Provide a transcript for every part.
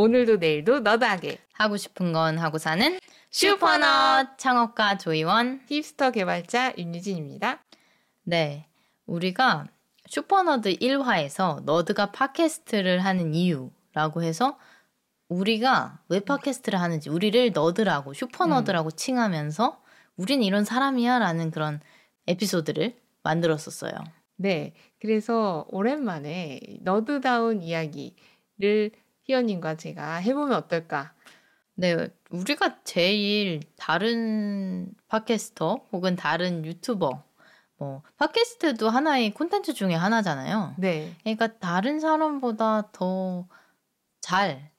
오늘도 내일도 nerd하게 하고 싶은 건 하고 사는 super nerd 창업가 조이원 힙스터 개발자 윤유진입니다. 네. 우리가 super nerd 1화에서 nerd가 팟캐스트를 하는 이유라고 해서 우리가 왜 팟캐스트를 하는지 우리를 nerd라고 super nerd라고 음. 칭하면서 우린 이런 사람이야 라는 그런 에피소드를 만들었었어요. 네. 그래서 오랜만에 nerd다운 이야기를 희연님과 제가 해보면 어떨까? 네. 우리가 제일 다른 팟캐스터 혹은 다른 유튜버 뭐 팟캐스트도 하나의 콘텐츠 중에 하나잖아요. 네. 그러니까 다른 사람보다 더 잘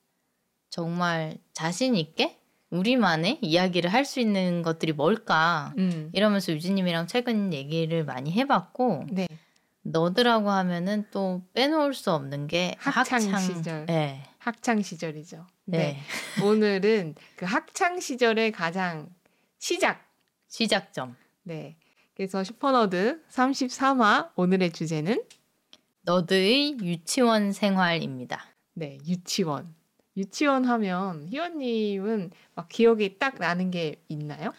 정말 자신 있게 우리만의 이야기를 할 수 있는 것들이 뭘까 음. 이러면서 유진님이랑 최근 얘기를 많이 해봤고 네. nerd라고 하면은 또 빼놓을 수 없는 게 학창, 학창 시절. 네. 학창 시절이죠. 네. 네. 오늘은 그 학창 시절의 가장 시작 시작점. 네. 그래서 super nerd 33화 오늘의 주제는 nerd의 유치원 생활입니다. 네, 유치원. 유치원 하면 희원님은 막 기억이 딱 나는 게 있나요?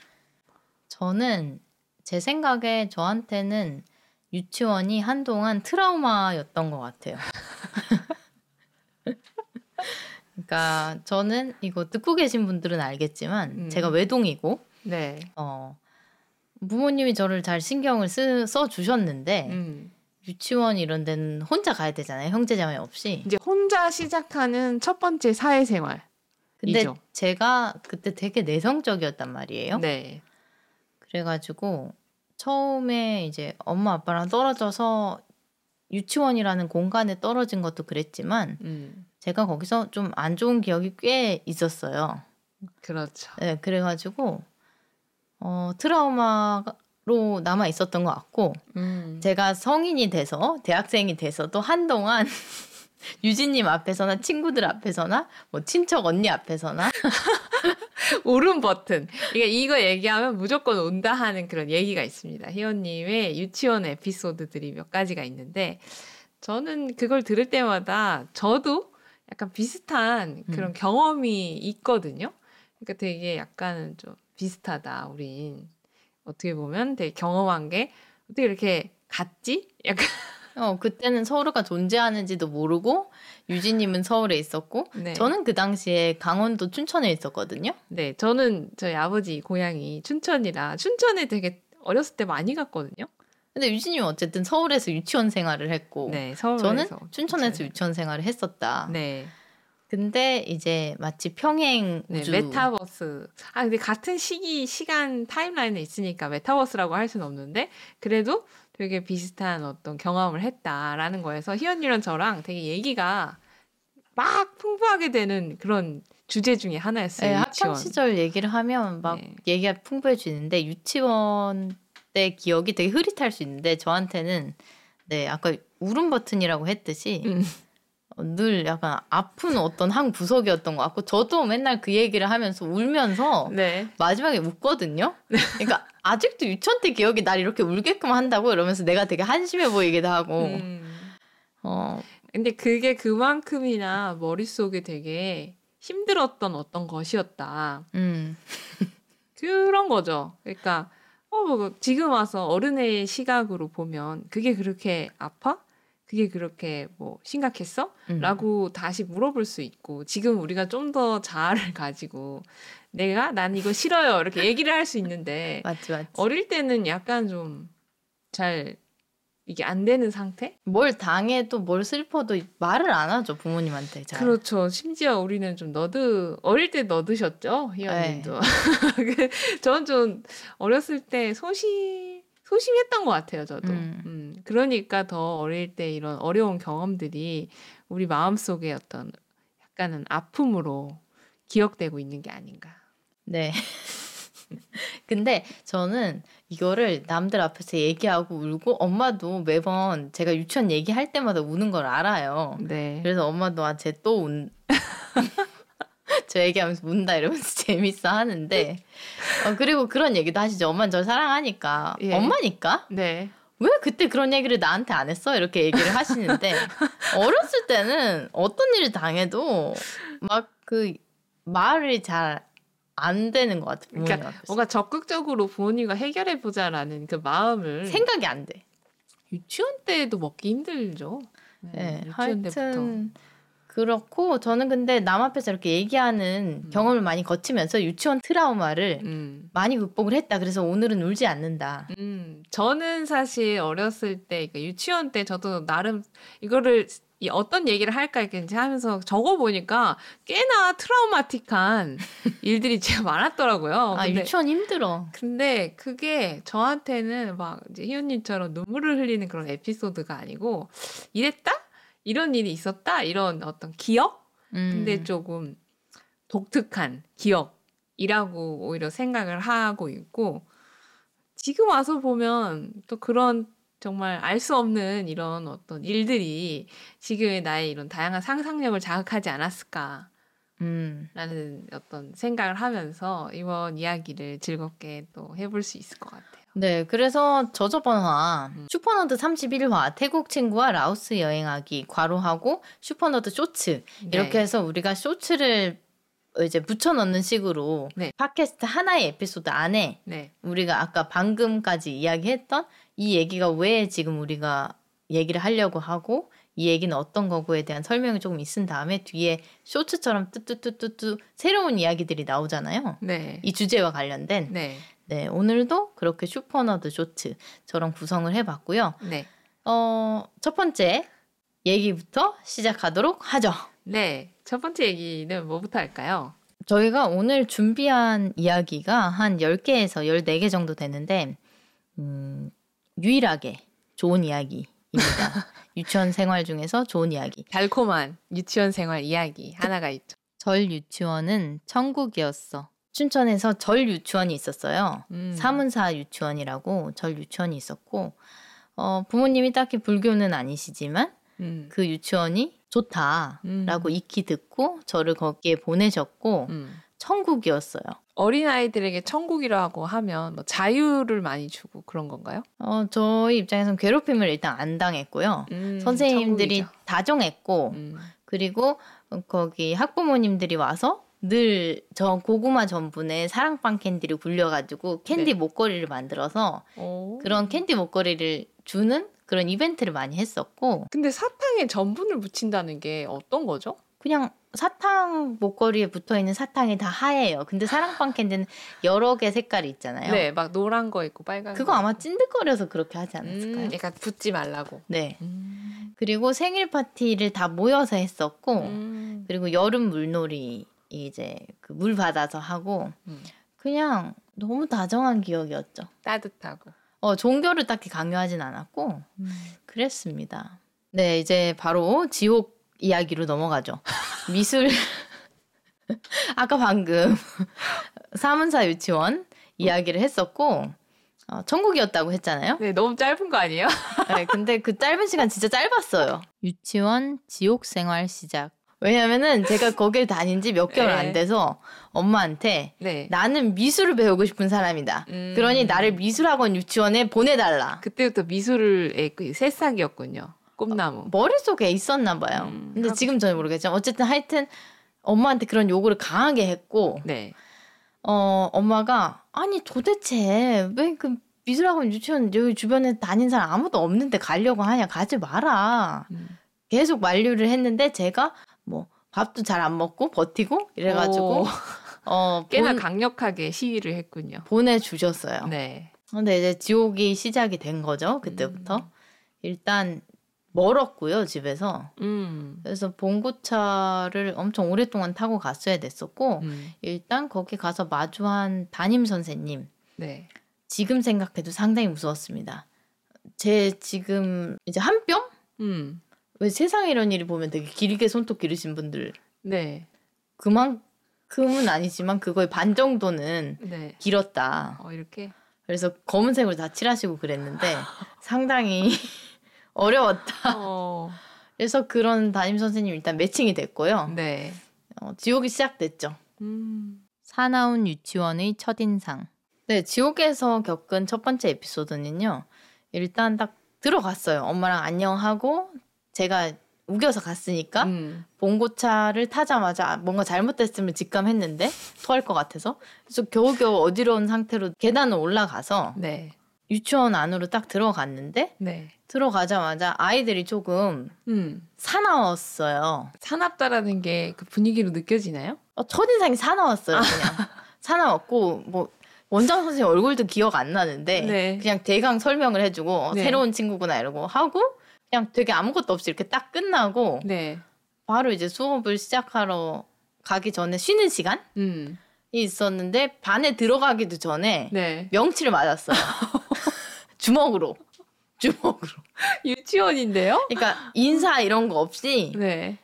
저는 제 생각에 저한테는 유치원이 한동안 트라우마였던 것 같아요. 그러니까 저는 이거 듣고 계신 분들은 알겠지만 음. 제가 외동이고 네. 어, 부모님이 저를 잘 신경을 쓰, 써 주셨는데 음. 유치원 이런 데는 혼자 가야 되잖아요. 형제 자매 없이. 이제 혼자 시작하는 첫 번째 사회생활. 근데 이죠. 제가 그때 되게 내성적이었단 말이에요. 네. 그래가지고 처음에 이제 엄마 아빠랑 떨어져서 유치원이라는 공간에 떨어진 것도 그랬지만 음. 제가 거기서 좀 안 좋은 기억이 꽤 있었어요. 그렇죠. 네, 그래가지고 어, 트라우마로 남아 있었던 것 같고, 음. 제가 성인이 돼서, 대학생이 돼서도 한동안 유진님 앞에서나 친구들 앞에서나 뭐 친척 언니 앞에서나 오른 버튼. 이게 이거 얘기하면 무조건 온다 하는 그런 얘기가 있습니다. 희원님의 유치원 에피소드들이 몇 가지가 있는데 저는 그걸 들을 때마다 저도 약간 비슷한 그런 음. 경험이 있거든요. 그러니까 되게 약간은 좀 비슷하다, 우린. 어떻게 보면 되게 경험한 게 어떻게 이렇게 같지? 약간. 어, 그때는 서울가 존재하는지도 모르고, 유진님은 서울에 있었고, 네. 저는 그 당시에 강원도 춘천에 있었거든요. 네, 저는 저희 아버지 고향이 춘천이라, 춘천에 되게 어렸을 때 많이 갔거든요. 근데 유진님은 어쨌든 서울에서 유치원 생활을 했고, 네, 저는 춘천에서 유치원 생활을 했었다. 네. 근데 이제 마치 평행 네, 메타버스. 아 근데 같은 시기 시간 timeline에 있으니까 메타버스라고 할 수는 없는데 그래도 되게 비슷한 어떤 경험을 했다라는 거에서 희연이랑 저랑 되게 얘기가 막 풍부하게 되는 그런 주제 중에 하나였어요. 네, 학창 시절 얘기를 하면 막 네. 얘기가 풍부해지는데 유치원 때 기억이 되게 흐릿할 수 있는데 저한테는 네 아까 울음 버튼이라고 했듯이 음. 늘 약간 아픈 어떤 한 구석이었던 것 같고 저도 맨날 그 얘기를 하면서 울면서 네. 마지막에 웃거든요. 네. 그러니까 아직도 유치원 때 기억이 날 이렇게 울게끔 한다고 이러면서 내가 되게 한심해 보이기도 하고. 음. 어. 근데 그게 그만큼이나 머릿속에 되게 힘들었던 어떤 것이었다. 음. 그런 거죠. 그러니까 어, 뭐 지금 와서 어른의 시각으로 보면 그게 그렇게 아파? 그게 그렇게 뭐 심각했어? 음. 라고 다시 물어볼 수 있고 지금 우리가 좀 더 자아를 가지고 내가 난 이거 싫어요 이렇게 얘기를 할 수 있는데 맞지, 맞지. 어릴 때는 약간 좀 잘 이게 안 되는 상태? 뭘 당해도 뭘 슬퍼도 말을 안 하죠 부모님한테 잘. 그렇죠. 심지어 우리는 좀 너드 어릴 때 너드셨죠 희연님도. 네. 저는 좀 어렸을 때 소심 소심했던 것 같아요, 저도. 음. 음. 그러니까 더 어릴 때 이런 어려운 경험들이 우리 마음 속에 어떤 약간은 아픔으로 기억되고 있는 게 아닌가. 네. 근데 저는 이거를 남들 앞에서 얘기하고 울고 엄마도 매번 제가 유치원 얘기할 때마다 우는 걸 알아요. 네. 그래서 엄마도 아, 쟤 또 운. 저 얘기하면서 운다 이러면서 재밌어 하는데 어, 그리고 그런 얘기도 하시죠. 엄마는 저 사랑하니까 예. 엄마니까 네. 왜 그때 그런 얘기를 나한테 안 했어? 이렇게 얘기를 하시는데 어렸을 때는 어떤 일을 당해도 막 그 말이 잘 안 되는 것 같아. 부모님 그러니까 앞에서. 뭔가 적극적으로 부모님과 해결해 보자라는 그 마음을 생각이 안 돼. 유치원 때도 먹기 힘들죠. 네, 네 유치원 하여튼 그렇고 저는 근데 남 앞에서 이렇게 얘기하는 음. 경험을 많이 거치면서 유치원 트라우마를 음. 많이 극복을 했다. 그래서 오늘은 울지 않는다. 음, 저는 사실 어렸을 때 그러니까 유치원 때 저도 나름 이거를 이 어떤 얘기를 할까 이렇게 하면서 적어 보니까 꽤나 트라우마틱한 일들이 제가 많았더라고요. 아 유치원 힘들어. 근데 그게 저한테는 막 이제 희연님처럼 눈물을 흘리는 그런 에피소드가 아니고 이랬다 이런 일이 있었다 이런 어떤 기억 음. 근데 조금 독특한 기억이라고 오히려 생각을 하고 있고 지금 와서 보면 또 그런 정말 알 수 없는 이런 어떤 일들이 지금의 나의 이런 다양한 상상력을 자극하지 않았을까. 음. 라는 어떤 생각을 하면서 이번 이야기를 즐겁게 또 해볼 수 있을 것 같아요. 네, 그래서 저저번화 음. super nerd 31화 태국 친구와 라오스 여행하기 괄호하고 super nerd shorts 네. 이렇게 해서 우리가 쇼츠를 이제 붙여 넣는 식으로 네. 팟캐스트 하나의 에피소드 안에 네. 우리가 아까 방금까지 이야기했던 이 얘기가 왜 지금 우리가 얘기를 하려고 하고 이 얘기는 어떤 거고에 대한 설명을 조금 있은 다음에 뒤에 쇼츠처럼 뚜뚜뚜뚜뚜 새로운 이야기들이 나오잖아요. 네. 이 주제와 관련된. 네. 네, 오늘도 그렇게 슈퍼너드 쇼츠처럼 구성을 해봤고요. 네. 어, 첫 번째 얘기부터 시작하도록 하죠. 네, 첫 번째 얘기는 뭐부터 할까요? 저희가 오늘 준비한 이야기가 한 10개에서 14개 정도 되는데, 음, 유일하게 좋은 이야기입니다. 유치원 생활 중에서 좋은 이야기. 달콤한 유치원 생활 이야기 하나가 있죠. 절 유치원은 천국이었어. 춘천에서 절 유치원이 있었어요. 음. 사문사 유치원이라고 절 유치원이 있었고 어, 부모님이 딱히 불교는 아니시지만 음. 그 유치원이 좋다라고 음. 익히 듣고 저를 거기에 보내셨고 음. 천국이었어요. 어린 아이들에게 천국이라고 하면 뭐 자유를 많이 주고 그런 건가요? 어, 저희 입장에서는 괴롭힘을 일단 안 당했고요. 음, 선생님들이 천국이죠. 다정했고 음. 그리고 거기 학부모님들이 와서 늘저 고구마 전분에 사랑방 캔디를 굴려가지고 캔디 네. 목걸이를 만들어서 오. 그런 캔디 목걸이를 주는 그런 이벤트를 많이 했었고. 근데 사탕에 전분을 묻힌다는 게 어떤 거죠? 그냥 사탕 목걸이에 붙어 있는 사탕이 다 하얘요. 근데 사랑방 캔디는 여러 개 색깔이 있잖아요. 네, 막 노란 거 있고 빨간 그거 거. 아마 찐득거려서 그렇게 하지 않았을까요? 음, 약간 붙지 말라고. 네. 음. 그리고 생일 파티를 다 모여서 했었고, 음. 그리고 여름 물놀이 이제 그 물 받아서 하고 음. 그냥 너무 다정한 기억이었죠. 따뜻하고. 어 종교를 딱히 강요하진 않았고 음. 그랬습니다. 네 이제 바로 지옥 이야기로 넘어가죠. 미술 아까 방금 사문사 유치원 이야기를 했었고 어, 천국이었다고 했잖아요. 네, 너무 짧은 거 아니에요? 네, 근데 그 짧은 시간 진짜 짧았어요. 유치원 지옥 생활 시작. 왜냐면은 제가 거길 다닌 지 몇 개월 네. 안 돼서 엄마한테 네. 나는 미술을 배우고 싶은 사람이다. 음. 그러니 나를 미술학원 유치원에 보내달라. 그때부터 미술의 그 새싹이었군요. 꿈나무. 어, 머릿속에 있었나 봐요. 음, 근데 지금 저는 모르겠지만 어쨌든 하여튼 엄마한테 그런 요구를 강하게 했고 네. 어 엄마가 아니 도대체 왜 그 미술학원 유치원 여기 주변에 다닌 사람 아무도 없는데 가려고 하냐 가지 마라. 음. 계속 만류를 했는데 제가 뭐 밥도 잘 안 먹고 버티고 이래가지고 어 꽤나 본, 강력하게 시위를 했군요. 보내주셨어요. 네. 근데 이제 지옥이 시작이 된 거죠 그때부터. 음. 일단 멀었고요 집에서. 음. 그래서 봉고차를 엄청 오랫동안 타고 갔어야 됐었고 음. 일단 거기 가서 마주한 담임 선생님. 네. 지금 생각해도 상당히 무서웠습니다. 제 지금 이제 한 뼘? 음. 왜 세상에 이런 일이 보면 되게 길게 손톱 기르신 분들. 네. 그만큼은 아니지만 그거의 반 정도는 네. 길었다. 어, 이렇게? 그래서 검은색으로 다 칠하시고 그랬는데 상당히 어려웠다. 어. 그래서 그런 담임 선생님 일단 매칭이 됐고요. 네. 어, 지옥이 시작됐죠. 음. 사나운 유치원의 첫인상. 네, 지옥에서 겪은 첫 번째 에피소드는요. 일단 딱 들어갔어요. 엄마랑 안녕하고 제가 우겨서 갔으니까 음. 봉고차를 타자마자 뭔가 잘못됐으면 직감했는데 토할 것 같아서 그래서 겨우겨우 어지러운 상태로 계단을 올라가서 네. 유치원 안으로 딱 들어갔는데 네. 들어가자마자 아이들이 조금 음. 사나웠어요. 사납다라는 게 그 분위기로 느껴지나요? 어, 첫인상이 사나웠어요. 그냥 사나웠고 뭐 원장 선생님 얼굴도 기억 안 나는데 네. 그냥 대강 설명을 해주고 네. 새로운 친구구나 이러고 하고 그냥 되게 아무것도 없이 이렇게 딱 끝나고 네. 바로 이제 수업을 시작하러 가기 전에 쉬는 시간이 음. 있었는데 반에 들어가기도 전에 네. 명치를 맞았어요. 주먹으로. 주먹으로. 유치원인데요? 그러니까 인사 이런 거 없이 네.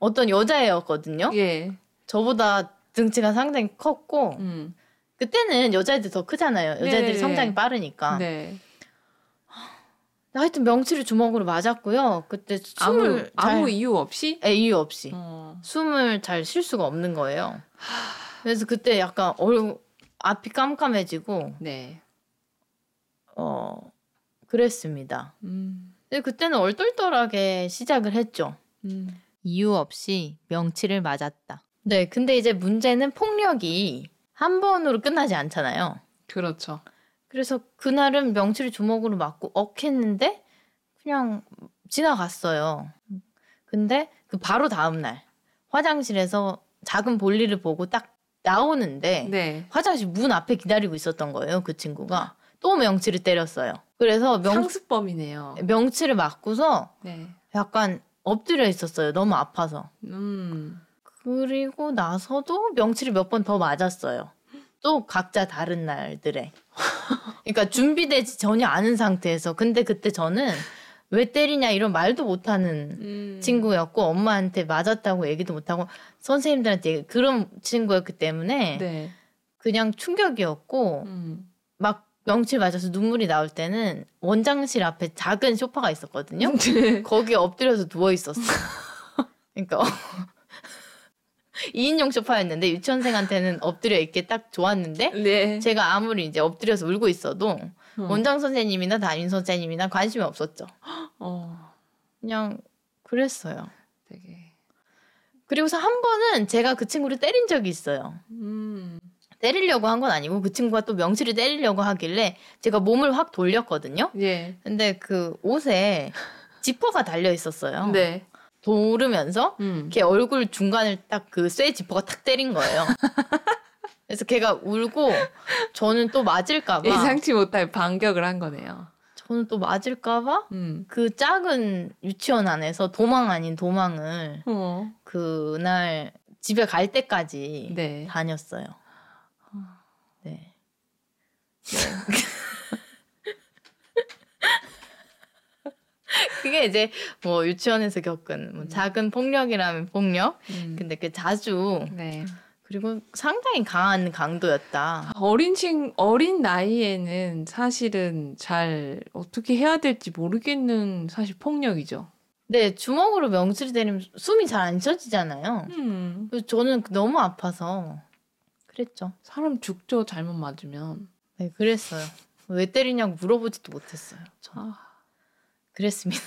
어떤 여자애였거든요. 예. 저보다 등치가 상당히 컸고 음. 그때는 여자애들 더 크잖아요. 여자애들이 네. 성장이 빠르니까. 네. 하여튼 명치를 주먹으로 맞았고요. 그때 숨을 아무, 아무 이유 없이? 네, 이유 없이 어. 숨을 잘 쉴 수가 없는 거예요. 그래서 그때 약간 얼 앞이 깜깜해지고 네. 어 그랬습니다. 음. 근데 그때는 얼떨떨하게 시작을 했죠. 음. 이유 없이 명치를 맞았다. 네, 근데 이제 문제는 폭력이 한 번으로 끝나지 않잖아요. 그렇죠. 그래서 그날은 명치를 주먹으로 맞고 억했는데 그냥 지나갔어요. 근데 그 바로 다음 날 화장실에서 작은 볼일을 보고 딱 나오는데 네. 화장실 문 앞에 기다리고 있었던 거예요. 그 친구가 또 명치를 때렸어요. 그래서 명, 상습범이네요. 명치를 맞고서 네. 약간 엎드려 있었어요. 너무 아파서. 음. 그리고 나서도 명치를 몇 번 더 맞았어요. 또 각자 다른 날들에. 그러니까 준비되지 전혀 않은 상태에서. 근데 그때 저는 왜 때리냐 이런 말도 못하는 음. 친구였고 엄마한테 맞았다고 얘기도 못하고 선생님들한테 그런 친구였기 때문에 네. 그냥 충격이었고 음. 막 명치 맞아서 눈물이 나올 때는 원장실 앞에 작은 소파가 있었거든요. 네. 거기에 엎드려서 누워 있었어. 그러니까 2인용 소파였는데 유치원생한테는 엎드려 있게 딱 좋았는데 네. 제가 아무리 이제 엎드려서 울고 있어도 어. 원장 선생님이나 담임 선생님이나 관심이 없었죠. 어. 그냥 그랬어요. 되게. 그리고서 한 번은 제가 그 친구를 때린 적이 있어요. 음. 때리려고 한 건 아니고 그 친구가 또 명치를 때리려고 하길래 제가 몸을 확 돌렸거든요. 예. 근데 그 옷에 지퍼가 달려 있었어요. 네. 도르면서 음. 걔 얼굴 중간을 딱 그 쇠 지퍼가 탁 때린 거예요. 그래서 걔가 울고 저는 또 맞을까봐 예상치 못할 반격을 한 거네요. 저는 또 맞을까봐 음. 그 작은 유치원 안에서 도망 아닌 도망을 어. 그날 집에 갈 때까지 네. 다녔어요. 네. 그게 이제 뭐 유치원에서 겪은 뭐 음. 작은 폭력이라면 폭력. 음. 근데 그 자주 네. 그리고 상당히 강한 강도였다. 어린 친 어린 나이에는 사실은 잘 어떻게 해야 될지 모르겠는 사실 폭력이죠. 네, 주먹으로 명치를 때리면 숨이 잘 안 쉬어지잖아요. 음. 그래서 저는 너무 아파서 그랬죠. 사람 죽죠 잘못 맞으면. 네, 그랬어요. 왜 때리냐고 물어보지도 못했어요. 저. 아. 그랬습니다.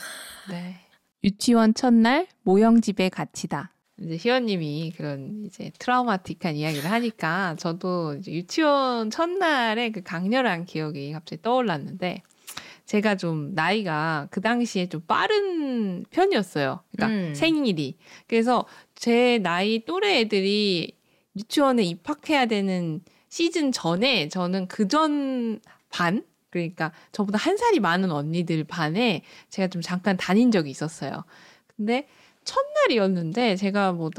네. 유치원 첫날 모형 집에 갇히다. 이제 희원님이 그런 이제 트라우마틱한 이야기를 하니까 저도 유치원 첫날에 그 강렬한 기억이 갑자기 떠올랐는데 제가 좀 나이가 그 당시에 좀 빠른 편이었어요. 그러니까 음. 생일이. 그래서 제 나이 또래 애들이 유치원에 입학해야 되는 시즌 전에 저는 그 전 반? 그러니까 저보다 한 살이 많은 언니들 반에 제가 좀 잠깐 다닌 적이 있었어요. 근데 첫날이었는데 제가 뭐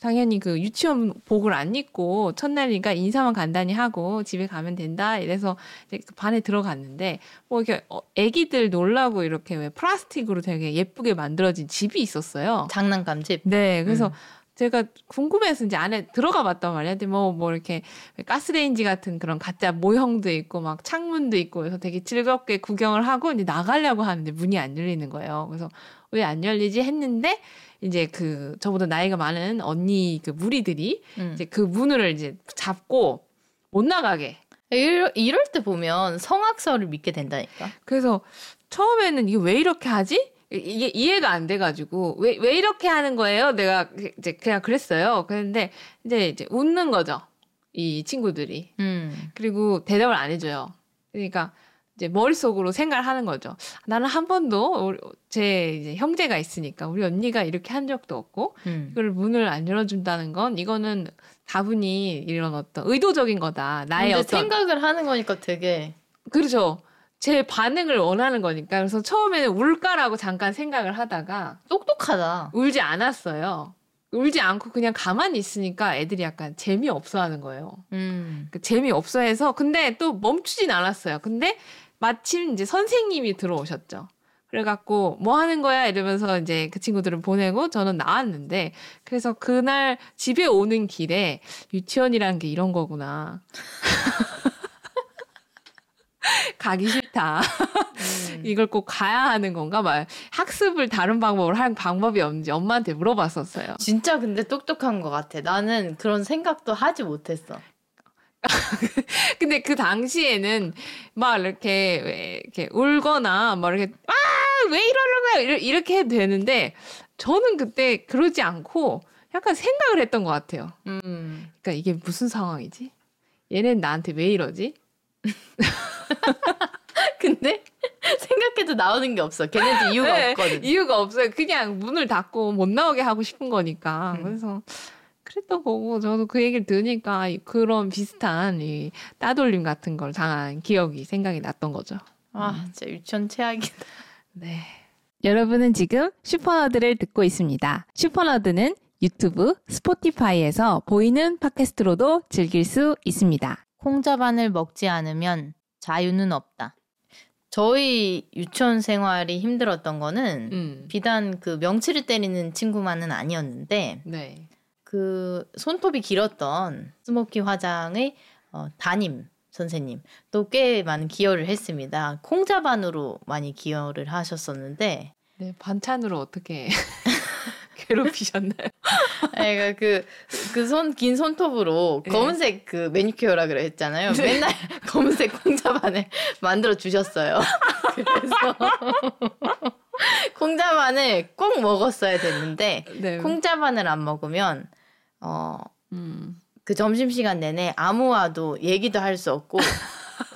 당연히 그 유치원 복을 안 입고 첫날이니까 인사만 간단히 하고 집에 가면 된다 이래서 이제 그 반에 들어갔는데 뭐 이렇게 어, 애기들 놀라고 이렇게 왜 플라스틱으로 되게 예쁘게 만들어진 집이 있었어요. 장난감 집. 네, 그래서 음. 제가 궁금해서 이제 안에 들어가 봤단 말이야. 근데 뭐, 뭐 이렇게 가스레인지 같은 그런 가짜 모형도 있고 막 창문도 있고 그래서 되게 즐겁게 구경을 하고 이제 나가려고 하는데 문이 안 열리는 거예요. 그래서 왜 안 열리지 했는데 이제 그 저보다 나이가 많은 언니 그 무리들이 음. 이제 그 문을 이제 잡고 못 나가게 이럴, 이럴 때 보면 성악설을 믿게 된다니까. 그래서 처음에는 이게 왜 이렇게 하지? 이게 이해가 안 돼가지고 왜 왜 이렇게 하는 거예요? 내가 그, 이제 그냥 그랬어요. 그런데 이제 이제 웃는 거죠. 이 친구들이. 음. 그리고 대답을 안 해줘요. 그러니까 이제 머릿속으로 생각을 하는 거죠. 나는 한 번도 제 이제 형제가 있으니까 우리 언니가 이렇게 한 적도 없고 음. 이걸 문을 안 열어준다는 건 이거는 다분히 이런 어떤 의도적인 거다. 나의 어떤 생각을 하는 거니까 되게 그렇죠. 제 반응을 원하는 거니까 그래서 처음에는 울까라고 잠깐 생각을 하다가 똑똑하다. 울지 않았어요. 울지 않고 그냥 가만히 있으니까 애들이 약간 재미없어 하는 거예요. 음. 그 재미없어 해서 근데 또 멈추진 않았어요. 근데 마침 이제 선생님이 들어오셨죠. 그래갖고 뭐 하는 거야 이러면서 이제 그 친구들을 보내고 저는 나왔는데 그래서 그날 집에 오는 길에 유치원이라는 게 이런 거구나. 가기 싫다. 음. 이걸 꼭 가야 하는 건가? 막 학습을 다른 방법으로 할 방법이 없는지 엄마한테 물어봤었어요. 진짜 근데 똑똑한 것 같아. 나는 그런 생각도 하지 못했어. 근데 그 당시에는 막 이렇게 이렇게 울거나 막 이렇게 아왜 이러는 거야 이렇게 해도 되는데 저는 그때 그러지 않고 약간 생각을 했던 것 같아요. 음. 그러니까 이게 무슨 상황이지? 얘는 나한테 왜 이러지? 근데 생각해도 나오는 게 없어. 걔네들 이유가 네, 없거든. 이유가 없어요. 그냥 문을 닫고 못 나오게 하고 싶은 거니까. 음. 그래서 그랬던 거고 저도 그 얘기를 들으니까 그런 비슷한 이 따돌림 같은 걸 당한 기억이 생각이 났던 거죠. 아, 음. 진짜 유치원 최악이다. 네. 여러분은 지금 슈퍼너드를 듣고 있습니다. 슈퍼너드는 유튜브, 스포티파이에서 보이는 팟캐스트로도 즐길 수 있습니다. 콩자반을 먹지 않으면 자유는 없다. 저희 유치원 생활이 힘들었던 거는 음. 비단 그 명치를 때리는 친구만은 아니었는데 네. 그 손톱이 길었던 스모키 화장의 어, 담임 선생님 또 꽤 많은 기여를 했습니다. 콩자반으로 많이 기여를 하셨었는데 네, 반찬으로 어떻게 괴롭히셨나요? 그러니까 그그 손 긴 손톱으로 네. 검은색 그 매니큐어라 그랬잖아요. 네. 맨날 검은색 콩자반을 만들어 주셨어요. 그래서 콩자반을 꼭 먹었어야 됐는데 네. 콩자반을 안 먹으면 어. 음. 그 점심시간 내내 아무와도 얘기도 할 수 없고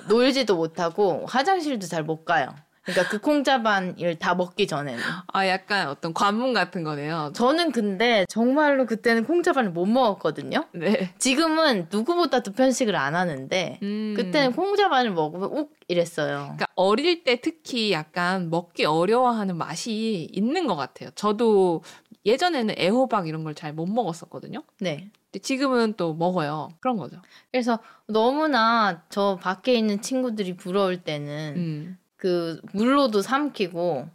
놀지도 못하고 화장실도 잘 못 가요. 그러니까 그 콩자반을 다 먹기 전에는. 아, 약간 어떤 관문 같은 거네요. 저는 근데 정말로 그때는 콩자반을 못 먹었거든요. 네. 지금은 누구보다 도 편식을 안 하는데 음. 그때는 콩자반을 먹으면 욱 이랬어요. 그러니까 어릴 때 특히 약간 먹기 어려워하는 맛이 있는 것 같아요. 저도 예전에는 애호박 이런 걸 잘 못 먹었었거든요. 네. 지금은 또 먹어요. 그런 거죠. 그래서 너무나 저 밖에 있는 친구들이 부러울 때는 음. 그 물로도 삼키고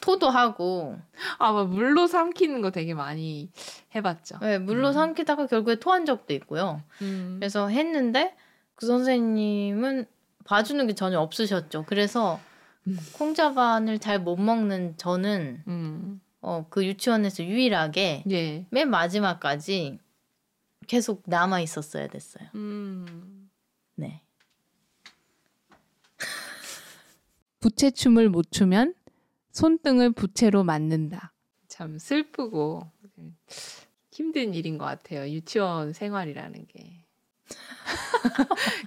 토도 하고 아, 뭐 물로 삼키는 거 되게 많이 해봤죠. 네, 물로 음. 삼키다가 결국에 토한 적도 있고요. 음. 그래서 했는데 그 선생님은 봐주는 게 전혀 없으셨죠. 그래서 음. 콩자반을 잘 못 먹는 저는 음. 어, 그 유치원에서 유일하게 예. 맨 마지막까지 계속 남아 있었어야 됐어요. 음. 네. 부채춤을 못 추면 손등을 부채로 맞는다. 참 슬프고 힘든 일인 것 같아요. 유치원 생활이라는 게.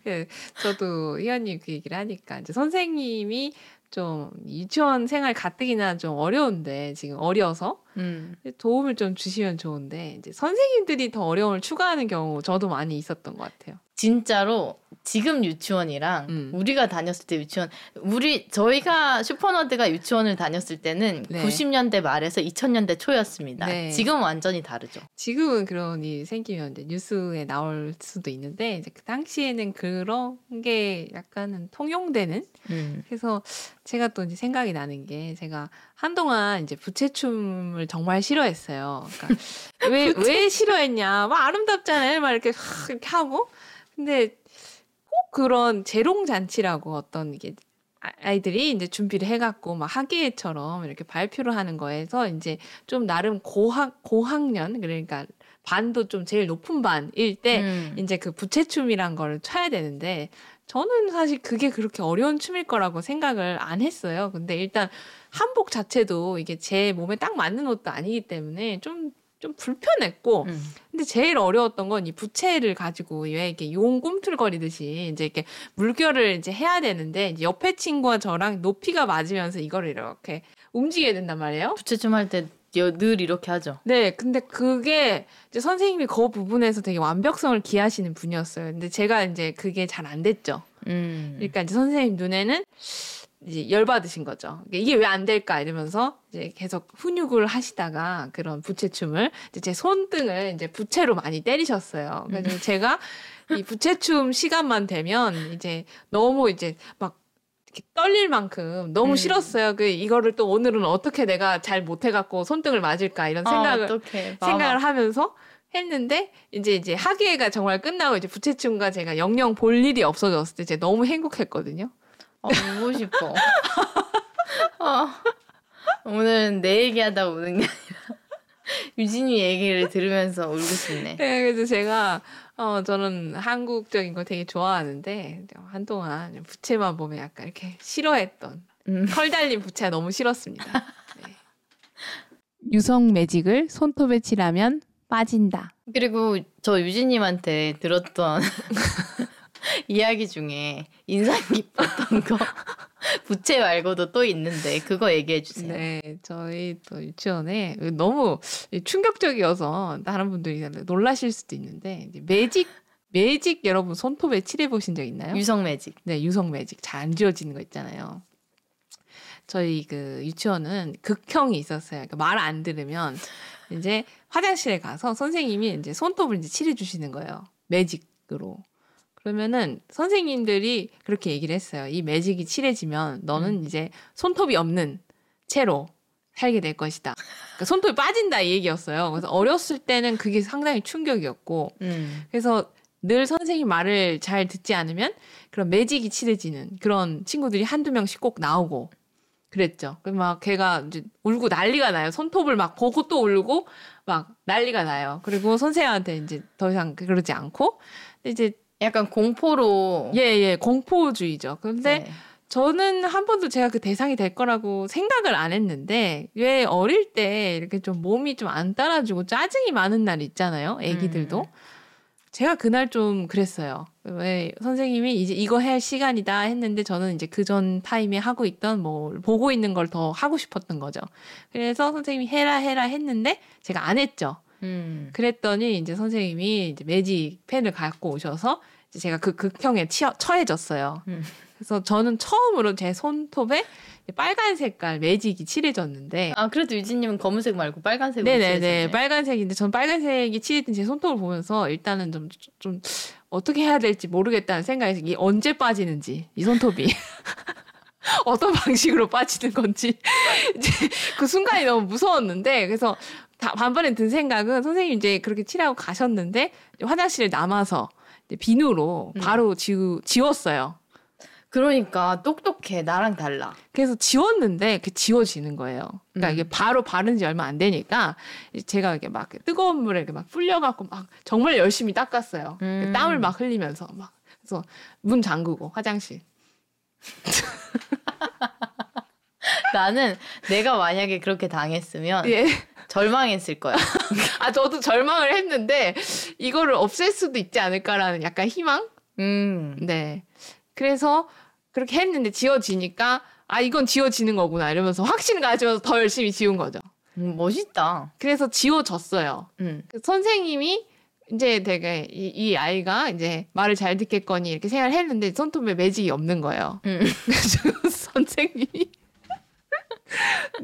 그 저도 희연님 그 얘기를 하니까 이제 선생님이 좀 유치원 생활 가뜩이나 좀 어려운데 지금 어려서 음. 도움을 좀 주시면 좋은데 이제 선생님들이 더 어려움을 추가하는 경우 저도 많이 있었던 것 같아요. 진짜로 지금 유치원이랑 음. 우리가 다녔을 때 유치원 우리 저희가 슈퍼너드가 유치원을 다녔을 때는 네. 90년대 말에서 2000년대 초였습니다. 네. 지금 완전히 다르죠. 지금은 그런 일이 생기면 이제 뉴스에 나올 수도 있는데 이제 그 당시에는 그런 게 약간은 통용되는 음. 그래서 제가 또 이제 생각이 나는 게 제가 한동안 이제 부채춤을 정말 싫어했어요. 그러니까 왜, 왜 싫어했냐. 막 아름답잖아요. 막 이렇게, 이렇게 하고. 근데 꼭 그런 재롱 잔치라고 어떤 이게 아, 아이들이 이제 준비를 해갖고 막 학예처럼 이렇게 발표를 하는 거에서 이제 좀 나름 고학 고학년 그러니까 반도 좀 제일 높은 반일 때 음. 이제 그 부채춤이란 걸 쳐야 되는데 저는 사실 그게 그렇게 어려운 춤일 거라고 생각을 안 했어요. 근데 일단 한복 자체도 이게 제 몸에 딱 맞는 옷도 아니기 때문에 좀, 좀 불편했고, 음. 근데 제일 어려웠던 건 이 부채를 가지고 왜 이렇게 용 꿈틀거리듯이 이제 이렇게 물결을 이제 해야 되는데, 이제 옆에 친구와 저랑 높이가 맞으면서 이거를 이렇게 움직여야 된단 말이에요. 부채춤 할때 늘 이렇게 하죠. 네, 근데 그게 이제 선생님이 그 부분에서 되게 완벽성을 기하시는 분이었어요. 근데 제가 이제 그게 잘 안 됐죠. 음. 그러니까 이제 선생님 눈에는 이제 열받으신 거죠. 이게 왜 안 될까 이러면서 이제 계속 훈육을 하시다가 그런 부채춤을 이제 제 손등을 이제 부채로 많이 때리셨어요. 그래서 음. 제가 이 부채춤 시간만 되면 이제 너무 이제 막 떨릴 만큼 너무 음. 싫었어요. 그 이거를 또 오늘은 어떻게 내가 잘 못해갖고 손등을 맞을까 이런 아, 생각을 아, 생각을 하면서 했는데 이제 이제 학예가 정말 끝나고 이제 부채춤과 제가 영영 볼 일이 없어졌을 때 제가 너무 행복했거든요. 어, 울고 싶어. 어, 오늘은 내 얘기하다 우는 게 아니라 유진이 얘기를 들으면서 울고 싶네. 네, 그래서 제가 어, 저는 한국적인 거 되게 좋아하는데, 한동안 부채만 보면 약간 이렇게 싫어했던, 음. 컬 달린 부채가 너무 싫었습니다. 네. 유성 매직을 손톱에 칠하면 빠진다. 그리고 저 유진님한테 들었던 이야기 중에 인상 깊었던 거 부채 말고도 또 있는데 그거 얘기해 주세요. 네, 저희 또 유치원에 너무 충격적이어서 다른 분들이 놀라실 수도 있는데 매직 매직 여러분 손톱에 칠해 보신 적 있나요? 유성 매직. 네, 유성 매직 잘 안 지워지는 거 있잖아요. 저희 그 유치원은 극형이 있었어요. 그러니까 말 안 들으면 이제 화장실에 가서 선생님이 이제 손톱을 이제 칠해 주시는 거예요. 매직으로. 그러면은 선생님들이 그렇게 얘기를 했어요. 이 매직이 칠해지면 너는 음. 이제 손톱이 없는 채로 살게 될 것이다. 그러니까 손톱이 빠진다 이 얘기였어요. 그래서 어렸을 때는 그게 상당히 충격이었고, 음. 그래서 늘 선생님 말을 잘 듣지 않으면 그런 매직이 칠해지는 그런 친구들이 한두 명씩 꼭 나오고 그랬죠. 그막 걔가 이제 울고 난리가 나요. 손톱을 막 보고 또 울고 막 난리가 나요. 그리고 선생님한테 이제 더 이상 그러지 않고 이제 약간 공포로. 예, 예, 공포주의죠. 근데 네. 저는 한 번도 제가 그 대상이 될 거라고 생각을 안 했는데 왜 어릴 때 이렇게 좀 몸이 좀 안 따라주고 짜증이 많은 날 있잖아요. 애기들도. 음. 제가 그날 좀 그랬어요. 왜 선생님이 이제 이거 할 시간이다 했는데 저는 이제 그 전 타임에 하고 있던 뭐 보고 있는 걸 더 하고 싶었던 거죠. 그래서 선생님이 해라 해라 했는데 제가 안 했죠. 음. 그랬더니 이제 선생님이 이제 매직 펜을 갖고 오셔서 이제 제가 그 극형에 치어, 처해졌어요. 음. 그래서 저는 처음으로 제 손톱에 빨간 색깔 매직이 칠해졌는데 아 그래도 유진님은 검은색 말고 빨간색으로 네네네 빨간색인데 전 빨간색이 칠해진 제 손톱을 보면서 일단은 좀좀 어떻게 해야 될지 모르겠다는 생각이 이게 언제 빠지는지 이 손톱이 어떤 방식으로 빠지는 건지 이제 그 순간이 너무 무서웠는데 그래서 반번에 든 생각은 선생님 이제 그렇게 칠하고 가셨는데 화장실에 남아서 비누로 음. 바로 음. 지우, 지웠어요. 그러니까 똑똑해 나랑 달라. 그래서 지웠는데 그 지워지는 거예요. 그러니까 음. 이게 바로 바른 지 얼마 안 되니까 제가 이렇게 막 뜨거운 물에 이렇게 막 불려갖고 막 정말 열심히 닦았어요. 음. 땀을 막 흘리면서 막 그래서 문 잠그고 화장실. 나는 내가 만약에 그렇게 당했으면 예. 절망했을 거야. 아, 저도 절망을 했는데, 이거를 없앨 수도 있지 않을까라는 약간 희망? 음. 네. 그래서 그렇게 했는데 지워지니까, 아, 이건 지워지는 거구나. 이러면서 확신 가지면서 더 열심히 지운 거죠. 음, 멋있다. 그래서 지워졌어요. 음. 그 선생님이 이제 되게 이, 이, 아이가 이제 말을 잘 듣겠거니 이렇게 생각을 했는데 손톱에 매직이 없는 거예요. 음. 그래서 선생님이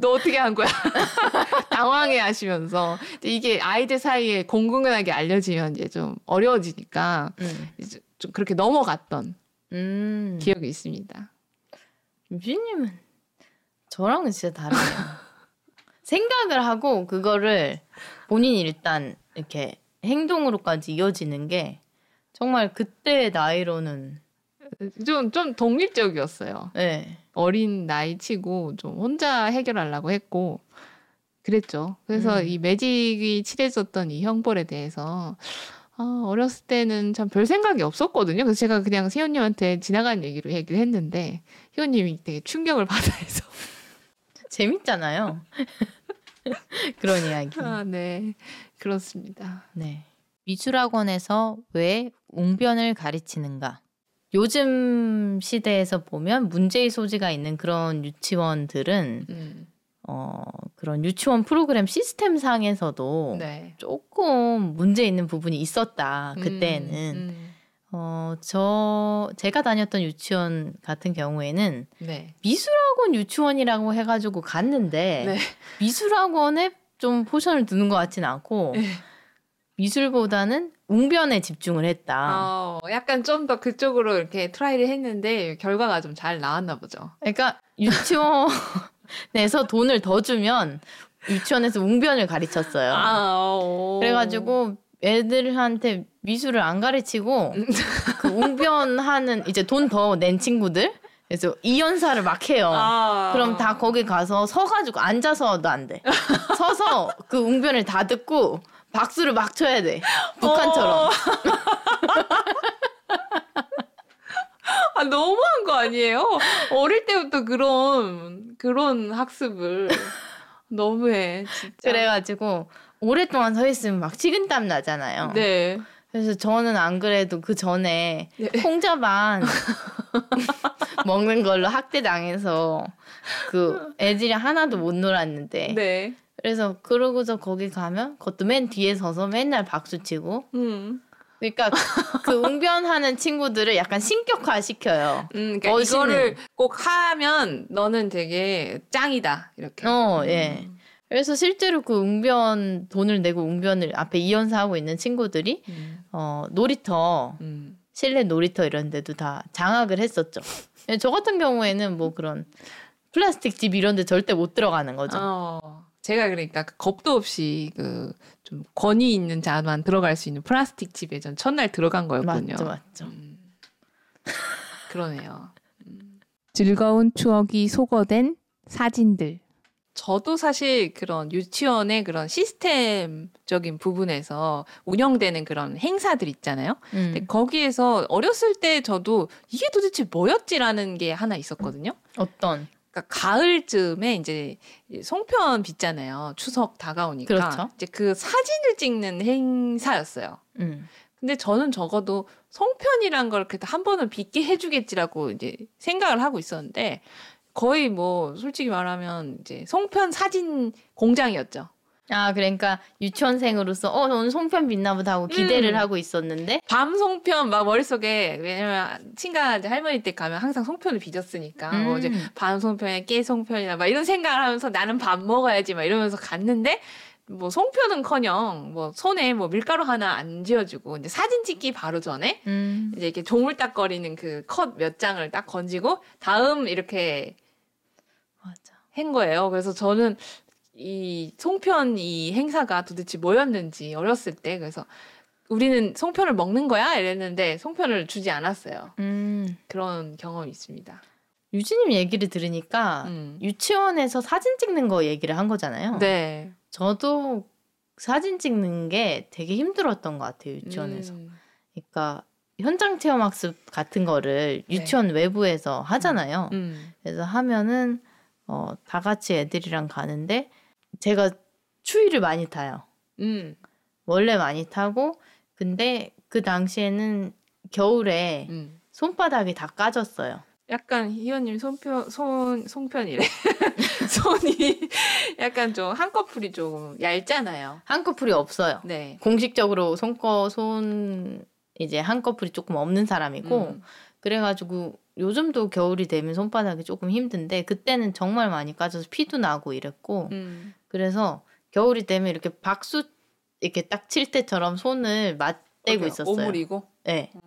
너 어떻게 한 거야? 당황해 하시면서 이게 아이들 사이에 공공연하게 알려지면 이제 좀 어려워지니까 음. 이제 좀 그렇게 넘어갔던 음. 기억이 있습니다. 유진님은 저랑은 진짜 다르네요. 생각을 하고 그거를 본인이 일단 이렇게 행동으로까지 이어지는 게 정말 그때의 나이로는 좀, 좀 독립적이었어요. 네. 어린 나이 치고 좀 혼자 해결하려고 했고 그랬죠. 그래서 음. 이 매직이 칠해졌던 이 형벌에 대해서 아, 어렸을 때는 참 별 생각이 없었거든요. 그래서 제가 그냥 세훈님한테 지나가는 얘기로 얘기를 했는데 희원님이 되게 충격을 받아서 재밌잖아요. 그런 이야기. 아, 네. 그렇습니다. 네. 미술학원에서 왜 웅변을 가르치는가? 요즘 시대에서 보면 문제의 소지가 있는 그런 유치원들은 음. 어, 그런 유치원 프로그램 시스템 상에서도 네. 조금 문제 있는 부분이 있었다. 그때는. 음, 음. 어, 저, 제가 다녔던 유치원 같은 경우에는 네. 미술학원 유치원이라고 해가지고 갔는데 네. 미술학원에 좀 포션을 두는 것 같진 않고 네. 미술보다는 웅변에 집중을 했다. 어, 약간 좀 더 그쪽으로 이렇게 try를 했는데 결과가 좀 잘 나왔나 보죠. 그러니까 유치원에서 돈을 더 주면 유치원에서 웅변을 가르쳤어요. 아, 그래가지고 애들한테 미술을 안 가르치고 그 웅변하는 이제 돈 더 낸 친구들 그래서 이연사를 막 해요. 아~ 그럼 다 거기 가서 서가지고 앉아서도 안 돼. 서서 그 웅변을 다 듣고 박수를 막 쳐야 돼. 북한처럼. 어. 아, 너무한 거 아니에요? 어릴 때부터 그런, 그런 학습을. 너무해, 진짜. 그래가지고, 오랫동안 서 있으면 막 식은땀 나잖아요. 네. 그래서 저는 안 그래도 그 전에 네. 홍자반 먹는 걸로 학대 당해서 그 애들이 하나도 못 놀았는데 네. 그래서 그러고서 거기 가면 그것도 맨 뒤에 서서 맨날 박수 치고 음. 그러니까 그 웅변하는 친구들을 약간 신격화 시켜요. 음, 그러니까 이거를 꼭 하면 너는 되게 짱이다 이렇게. 어, 예. 음. 그래서 실제로 그 웅변 돈을 내고 웅변을 앞에 이연사 하고 있는 친구들이 음. 어 놀이터 음. 실내 놀이터 이런 데도 다 장악을 했었죠. 저 같은 경우에는 뭐 그런 플라스틱 집 이런 데 절대 못 들어가는 거죠. 어, 제가 그러니까 그 겁도 없이 그 좀 권위 있는 자만 들어갈 수 있는 플라스틱 집에 전 첫날 들어간 거였군요. 맞죠, 맞죠. 음. 그러네요. 음. 즐거운 추억이 소거된 사진들. 저도 사실 그런 유치원의 그런 시스템적인 부분에서 운영되는 그런 행사들 있잖아요. 음. 근데 거기에서 어렸을 때 저도 이게 도대체 뭐였지라는 게 하나 있었거든요. 어떤? 그러니까 가을쯤에 이제 송편 빚잖아요. 추석 다가오니까. 그렇죠. 이제 그 사진을 찍는 행사였어요. 음. 근데 저는 적어도 송편이란 걸 그래도 한 번은 빚게 해주겠지라고 이제 생각을 하고 있었는데 거의 뭐 솔직히 말하면 이제 송편 사진 공장이었죠. 아, 그러니까 유치원생으로서 어, 오늘 송편 빛나 보다 하고 기대를 음. 하고 있었는데 밤 송편 막 머릿속에 왜냐면 친가 이제 할머니 댁 가면 항상 송편을 빚었으니까 음. 뭐 이제 음. 밤 송편이나 깨 송편이나 막 이런 생각을 하면서 나는 밥 먹어야지 막 이러면서 갔는데 뭐 송편은커녕 뭐 손에 뭐 밀가루 하나 안 쥐어주고 이제 사진 찍기 바로 전에 음. 이제 이렇게 조물딱거리는 그 컷 몇 장을 딱 건지고 다음 이렇게 맞아. 한 거예요. 그래서 저는 이 송편 이 행사가 도대체 뭐였는지 어렸을 때 그래서 우리는 송편을 먹는 거야 이랬는데 송편을 주지 않았어요. 음. 그런 경험이 있습니다. 유진님 얘기를 들으니까 음. 유치원에서 사진 찍는 거 얘기를 한 거잖아요. 네. 저도 사진 찍는 게 되게 힘들었던 것 같아요 유치원에서. 음. 그러니까 현장 체험 학습 같은 거를 네. 유치원 네. 외부에서 하잖아요. 음. 그래서 하면은 어, 다 같이 애들이랑 가는데 제가 추위를 많이 타요. 음. 원래 많이 타고 근데 그 당시에는 겨울에 음. 손바닥이 다 까졌어요. 약간 희원님 손편 손 송편이래 손이 약간 좀 한꺼풀이 좀 얇잖아요. 한꺼풀이 없어요. 네. 공식적으로 손거 손 이제 한꺼풀이 조금 없는 사람이고 음. 그래가지고 요즘도 겨울이 되면 손바닥이 조금 힘든데 그때는 정말 많이 까져서 피도 나고 이랬고 음. 그래서 겨울이 되면 이렇게 박수 이렇게 딱 칠 때처럼 손을 맞대고 있었어요. 오므리고? 네. 음.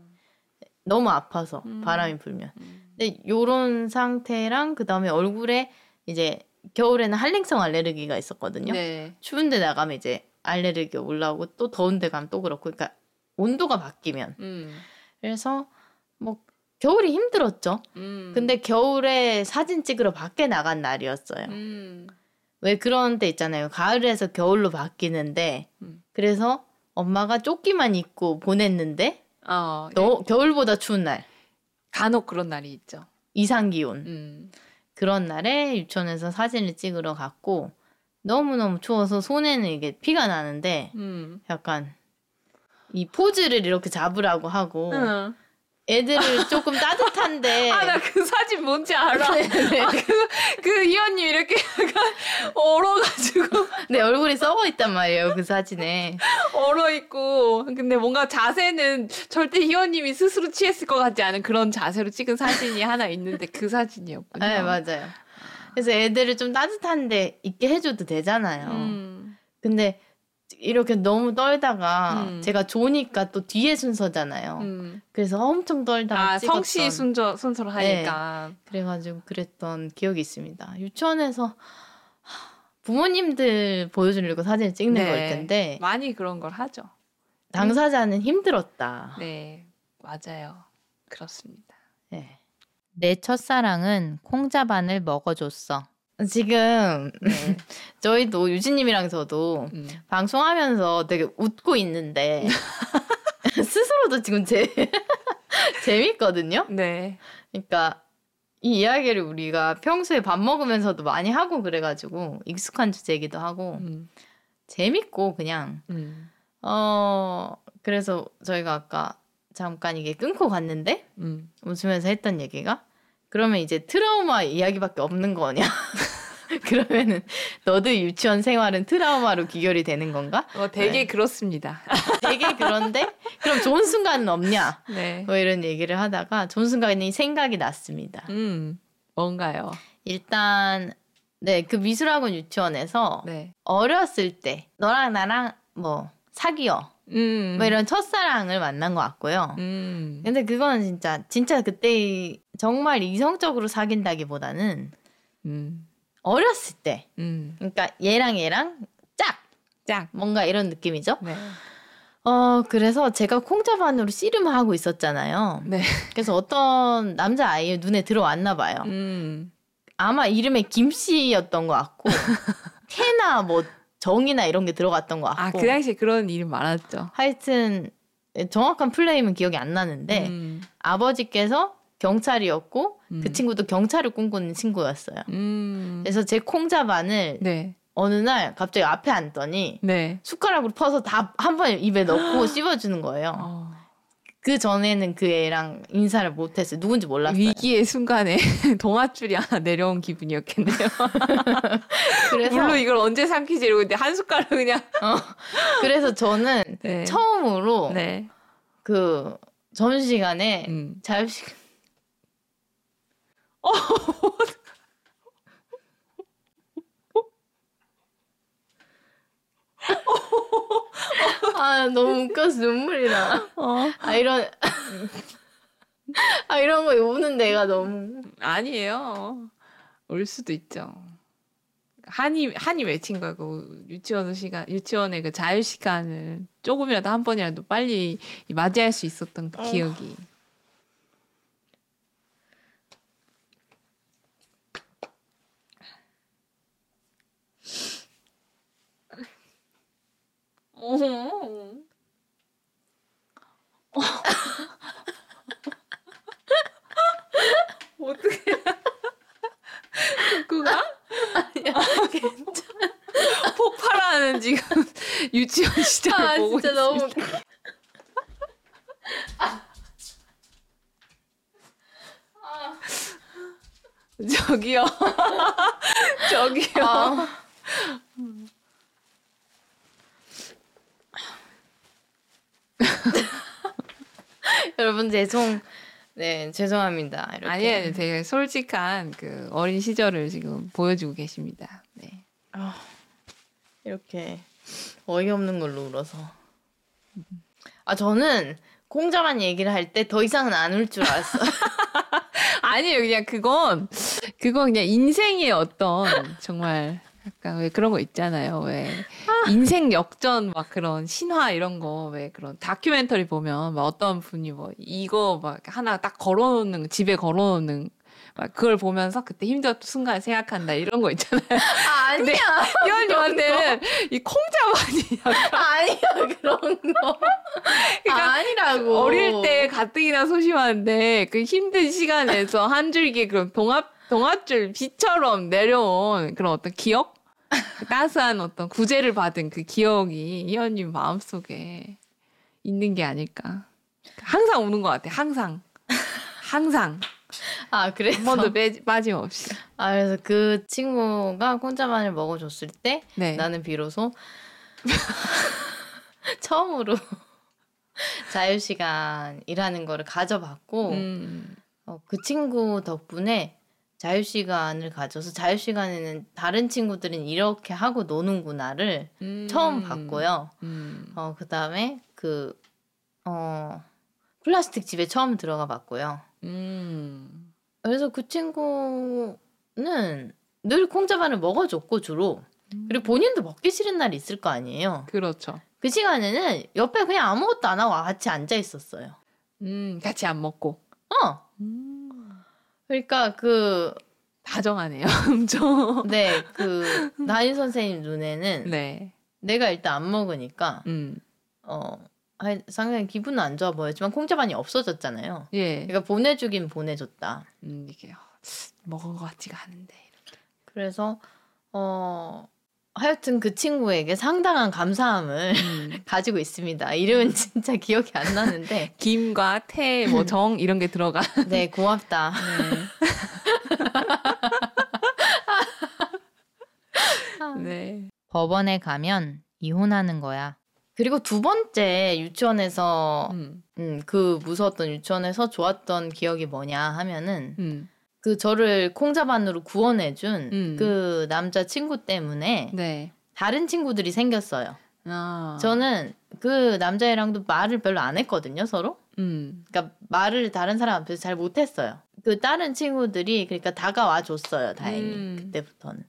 너무 아파서 음. 바람이 불면. 음. 근데 요런 상태랑 그 다음에 얼굴에 이제 겨울에는 한랭성 알레르기가 있었거든요. 네. 추운데 나가면 이제 알레르기 올라오고 또 더운데 가면 또 그렇고 그러니까 온도가 바뀌면. 음. 그래서 뭐 겨울이 힘들었죠. 음. 근데 겨울에 사진 찍으러 밖에 나간 날이었어요. 음. 왜 그런 때 있잖아요. 가을에서 겨울로 바뀌는데 음. 그래서 엄마가 조끼만 입고 보냈는데 어, 너, 예. 겨울보다 추운 날. 간혹 그런 날이 있죠. 이상 기온. 음. 그런 날에 유치원에서 사진을 찍으러 갔고 너무 너무 추워서 손에는 이게 피가 나는데 음. 약간 이 포즈를 이렇게 잡으라고 하고 응. 애들을 조금 따뜻한데. 아, 나 그 사진 뭔지 알아. 네, 네. 아, 그, 그 희원님 이렇게 약간 얼어가지고. 네, 얼굴이 썩어 있단 말이에요, 그 사진에. 얼어있고. 근데 뭔가 자세는 절대 희원님이 스스로 취했을 것 같지 않은 그런 자세로 찍은 사진이 하나 있는데 그 사진이었군요. 네, 맞아요. 그래서 애들을 좀 따뜻한데 있게 해줘도 되잖아요. 음. 근데 이렇게 너무 떨다가 음. 제가 좋으니까 또 뒤에 순서잖아요. 음. 그래서 엄청 떨다가 아, 찍었던. 성씨 순서 순서로 네. 하니까 네. 그래가지고 그랬던 기억이 있습니다. 유치원에서 부모님들 보여주려고 사진을 찍는 네. 걸 텐데 많이 그런 걸 하죠. 당사자는 힘들었다. 네, 맞아요. 그렇습니다. 네. 내 첫사랑은 콩자반을 먹어줬어. 지금 네. 저희도 유진님이랑 저도 음. 방송하면서 되게 웃고 있는데 스스로도 지금 제 재밌거든요. 네. 그러니까 이 이야기를 우리가 평소에 밥 먹으면서도 많이 하고 그래가지고 익숙한 주제이기도 하고 음. 재밌고 그냥 음. 어 그래서 저희가 아까 잠깐 이게 끊고 갔는데 음. 웃으면서 했던 얘기가 그러면 이제 트라우마 이야기밖에 없는 거냐? 그러면은 너도 유치원 생활은 트라우마로 귀결이 되는 건가? 어, 되게 네. 그렇습니다. 되게 그런데 그럼 좋은 순간은 없냐? 네. 뭐 이런 얘기를 하다가 좋은 순간이 생각이 났습니다. 음, 뭔가요? 일단 네, 그 미술학원 유치원에서 네. 어렸을 때 너랑 나랑 뭐 사귀어 음. 뭐 이런 첫사랑을 만난 것 같고요. 음. 근데 그건 진짜 진짜 그때 정말 이성적으로 사귄다기보다는 음. 어렸을 때, 음. 그러니까 얘랑 얘랑 짝, 짝 뭔가 이런 느낌이죠. 네. 어 그래서 제가 콩자반으로 씨름하고 있었잖아요. 네. 그래서 어떤 남자 아이의 눈에 들어왔나 봐요. 음. 아마 이름에 김씨였던 것 같고 태나 뭐 정이나 이런 게 들어갔던 것 같고. 아, 그 당시에 그런 이름 많았죠. 하여튼 정확한 플레임은 기억이 안 나는데 음. 아버지께서 경찰이었고 그 음. 그 친구도 경찰을 꿈꾸는 친구였어요. 음. 그래서 제 콩자반을 네. 어느 날 갑자기 앞에 앉더니 네. 숟가락으로 퍼서 다 한 번에 입에 넣고 씹어주는 거예요. 어. 그 전에는 그 애랑 인사를 못했어요. 누군지 몰랐어요. 위기의 순간에 동아줄이 하나 내려온 기분이었겠네요. 그래서 물론 이걸 언제 삼키지 이러고 있는데 한 숟가락 그냥. 어, 그래서 저는 네. 처음으로 네. 그 점심시간에 음. 자유식 어. 아 너무 웃겨서 눈물이 나. 어. 아 이런 아 이런 거 우는 내가 너무 아니에요. 올 수도 있죠. 한이 한이 외친 거고 유치원 시간 유치원의 그 자유 시간을 조금이라도 한 번이라도 빨리 맞이할 수 있었던 그 기억이. 어. 어떻게 듣고 가? 아니야 괜찮아 폭발하는 지금 유치원 시절 아, 보고 진짜 있습니다. 너무 아. 저기요 저기요 아. 여러분 죄송 네 죄송합니다. 이렇게. 아니에요, 되게 솔직한 그 어린 시절을 지금 보여주고 계십니다. 네. 아, 이렇게 어이없는 걸로 울어서. 아 저는 공자만 얘기를 할 때 더 이상은 안 울 줄 알았어. 아니에요, 그냥 그건 그건 그냥 인생의 어떤 정말 약간 왜 그런 거 있잖아요. 왜 인생 역전 막 그런 신화 이런 거 왜 그런 다큐멘터리 보면 막 어떤 분이 뭐 이거 막 하나 딱 걸어놓는 집에 걸어놓는 막 그걸 보면서 그때 힘들었던 순간 생각한다 이런 거 있잖아요. 아, 아니야. 이현님한테는 이 콩자반이 아니야 그런 거. 그러니까 아 니라고. 어릴 때 가뜩이나 소심한데 그 힘든 시간에서 한 줄기 그런 동합 동아줄 비처럼 내려온 그런 어떤 기억, 그 따스한 어떤 구제를 받은 그 기억이 이현님 마음속에 있는 게 아닐까. 항상 우는 것 같아. 항상, 항상. 아, 그래서 한 번도 빼, 빠짐없이. 아, 그래서 그 친구가 콩자반을 먹어줬을 때 네. 나는 비로소 처음으로 자유 시간이라는 거를 가져봤고 음. 어, 그 친구 덕분에 자유 시간을 가져서 자유 시간에는 다른 친구들은 이렇게 하고 노는구나를 음. 처음 봤고요. 음. 어, 그 다음에 그, 어, 플라스틱 집에 처음 들어가 봤고요. 음. 그래서 그 친구는 늘 콩자반을 먹어줬고 주로 음. 그리고 본인도 먹기 싫은 날이 있을 거 아니에요. 그렇죠. 그 시간에는 옆에 그냥 아무것도 안 하고 같이 앉아 있었어요. 음, 같이 안 먹고. 어. 음. 그러니까 그 다정하네요. 엄청. 네, 그 나인 선생님 눈에는 네. 내가 일단 안 먹으니까 음. 어 상당히 기분은 안 좋아 보였지만 콩자반이 없어졌잖아요. 예. 그러니까 보내주긴 보내줬다. 음, 이게 먹은 것 같지가 않은데. 이렇게. 그래서 어 하여튼 그 친구에게 상당한 감사함을 음. 가지고 있습니다. 이름은 진짜 기억이 안 나는데 김과 태, 뭐 정 이런 게 들어가. 네, 고맙다. 네. 네. 법원에 가면 이혼하는 거야. 그리고 두 번째 유치원에서 음. 음, 그 무서웠던 유치원에서 좋았던 기억이 뭐냐 하면은 음. 그 저를 콩자반으로 구원해준 음. 그 남자 친구 때문에 네. 다른 친구들이 생겼어요. 아. 저는 그 남자애랑도 말을 별로 안 했거든요, 서로. 음. 그러니까 말을 다른 사람 앞에서 잘 못했어요. 그 다른 친구들이 그러니까 다가와 줬어요, 다행히 음. 그때부터는.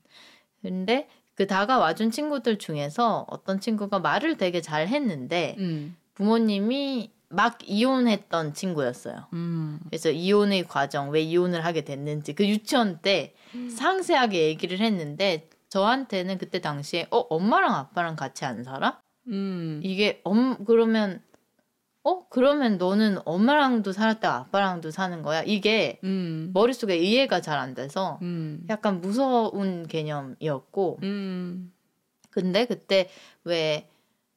근데 그 다가와 준 친구들 중에서 어떤 친구가 말을 되게 잘 했는데 음. 부모님이 막 이혼했던 친구였어요. 음. 그래서 이혼의 과정, 왜 이혼을 하게 됐는지 그 유치원 때 음. 상세하게 얘기를 했는데 저한테는 그때 당시에 어 엄마랑 아빠랑 같이 안 살아? 음. 이게 엄 그러면 어 그러면 너는 엄마랑도 살았다 아빠랑도 사는 거야? 이게 음. 머릿속에 이해가 잘 안 돼서 음. 약간 무서운 개념이었고 음. 근데 그때 왜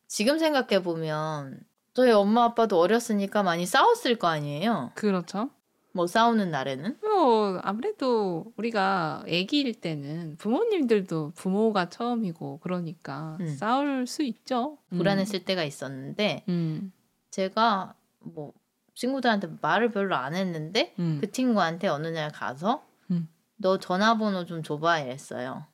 지금 생각해 보면 저희 엄마 아빠도 어렸으니까 많이 싸웠을 거 아니에요. 그렇죠. 뭐 싸우는 날에는? 뭐 아무래도 우리가 아기일 때는 부모님들도 부모가 처음이고 그러니까 음. 싸울 수 있죠. 불안했을 음. 때가 있었는데 음. 제가 뭐 친구들한테 말을 별로 안 했는데 음. 그 친구한테 어느 날 가서 음. 너 전화번호 좀 줘봐 이랬어요.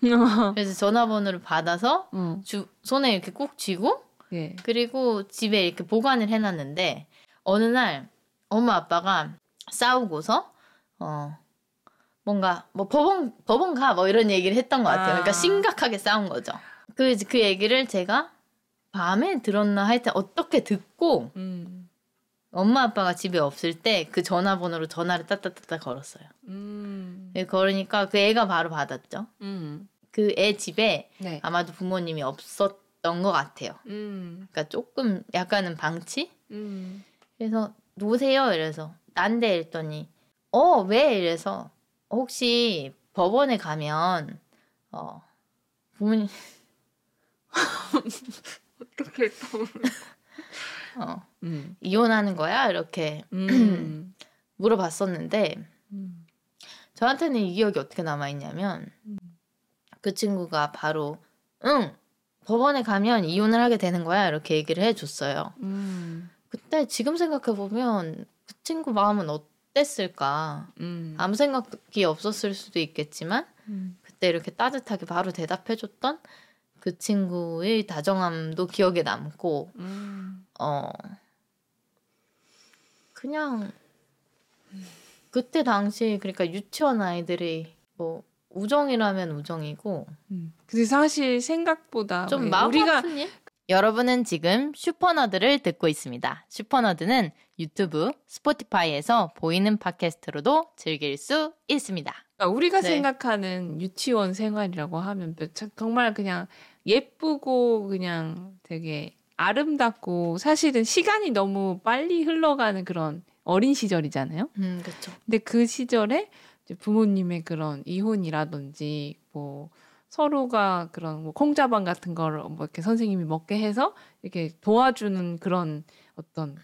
그래서 전화번호를 받아서 어. 주, 손에 이렇게 꾹 쥐고 예. 그리고 집에 이렇게 보관을 해놨는데 어느 날 엄마 아빠가 싸우고서 어 뭔가 뭐 법원 법원 가 뭐 이런 얘기를 했던 것 같아요. 그러니까 아. 심각하게 싸운 거죠. 그그 얘기를 제가 밤에 들었나 하여튼 어떻게 듣고 음. 엄마 아빠가 집에 없을 때 그 전화번호로 전화를 따따따따 걸었어요. 음. 걸으니까 그 애가 바로 받았죠. 음. 그애 집에 네. 아마도 부모님이 없었 것 같아요. 음. 그러니까 조금 약간은 방치? 음. 그래서 노세요 이래서 난데 이랬더니 어 왜 이래서 혹시 법원에 가면 어 부모님 어떻게 또 어, 음. 이혼하는 거야 이렇게 음. 물어봤었는데 음. 저한테는 이 기억이 어떻게 남아 있냐면 음. 그 친구가 바로 응 법원에 가면 이혼을 하게 되는 거야 이렇게 얘기를 해줬어요. 음. 그때 지금 생각해 보면 그 친구 마음은 어땠을까? 음. 아무 생각이 없었을 수도 있겠지만 음. 그때 이렇게 따뜻하게 바로 대답해줬던 그 친구의 다정함도 기억에 남고 음. 어 그냥 그때 당시 그러니까 유치원 아이들이 뭐 우정이라면 우정이고. 음. 근데 사실 생각보다 좀 마음 우리가 아픈 일? 여러분은 지금 슈퍼너드를 듣고 있습니다. 슈퍼너드는 유튜브, 스포티파이에서 보이는 팟캐스트로도 즐길 수 있습니다. 그러니까 우리가 네. 생각하는 유치원 생활이라고 하면 정말 그냥 예쁘고 그냥 되게 아름답고 사실은 시간이 너무 빨리 흘러가는 그런 어린 시절이잖아요. 음, 그렇죠. 근데 그 시절에 부모님의 그런 이혼이라든지 뭐 서로가 그런 뭐 콩자반 같은 거를 뭐 이렇게 선생님이 먹게 해서 이렇게 도와주는 그런 어떤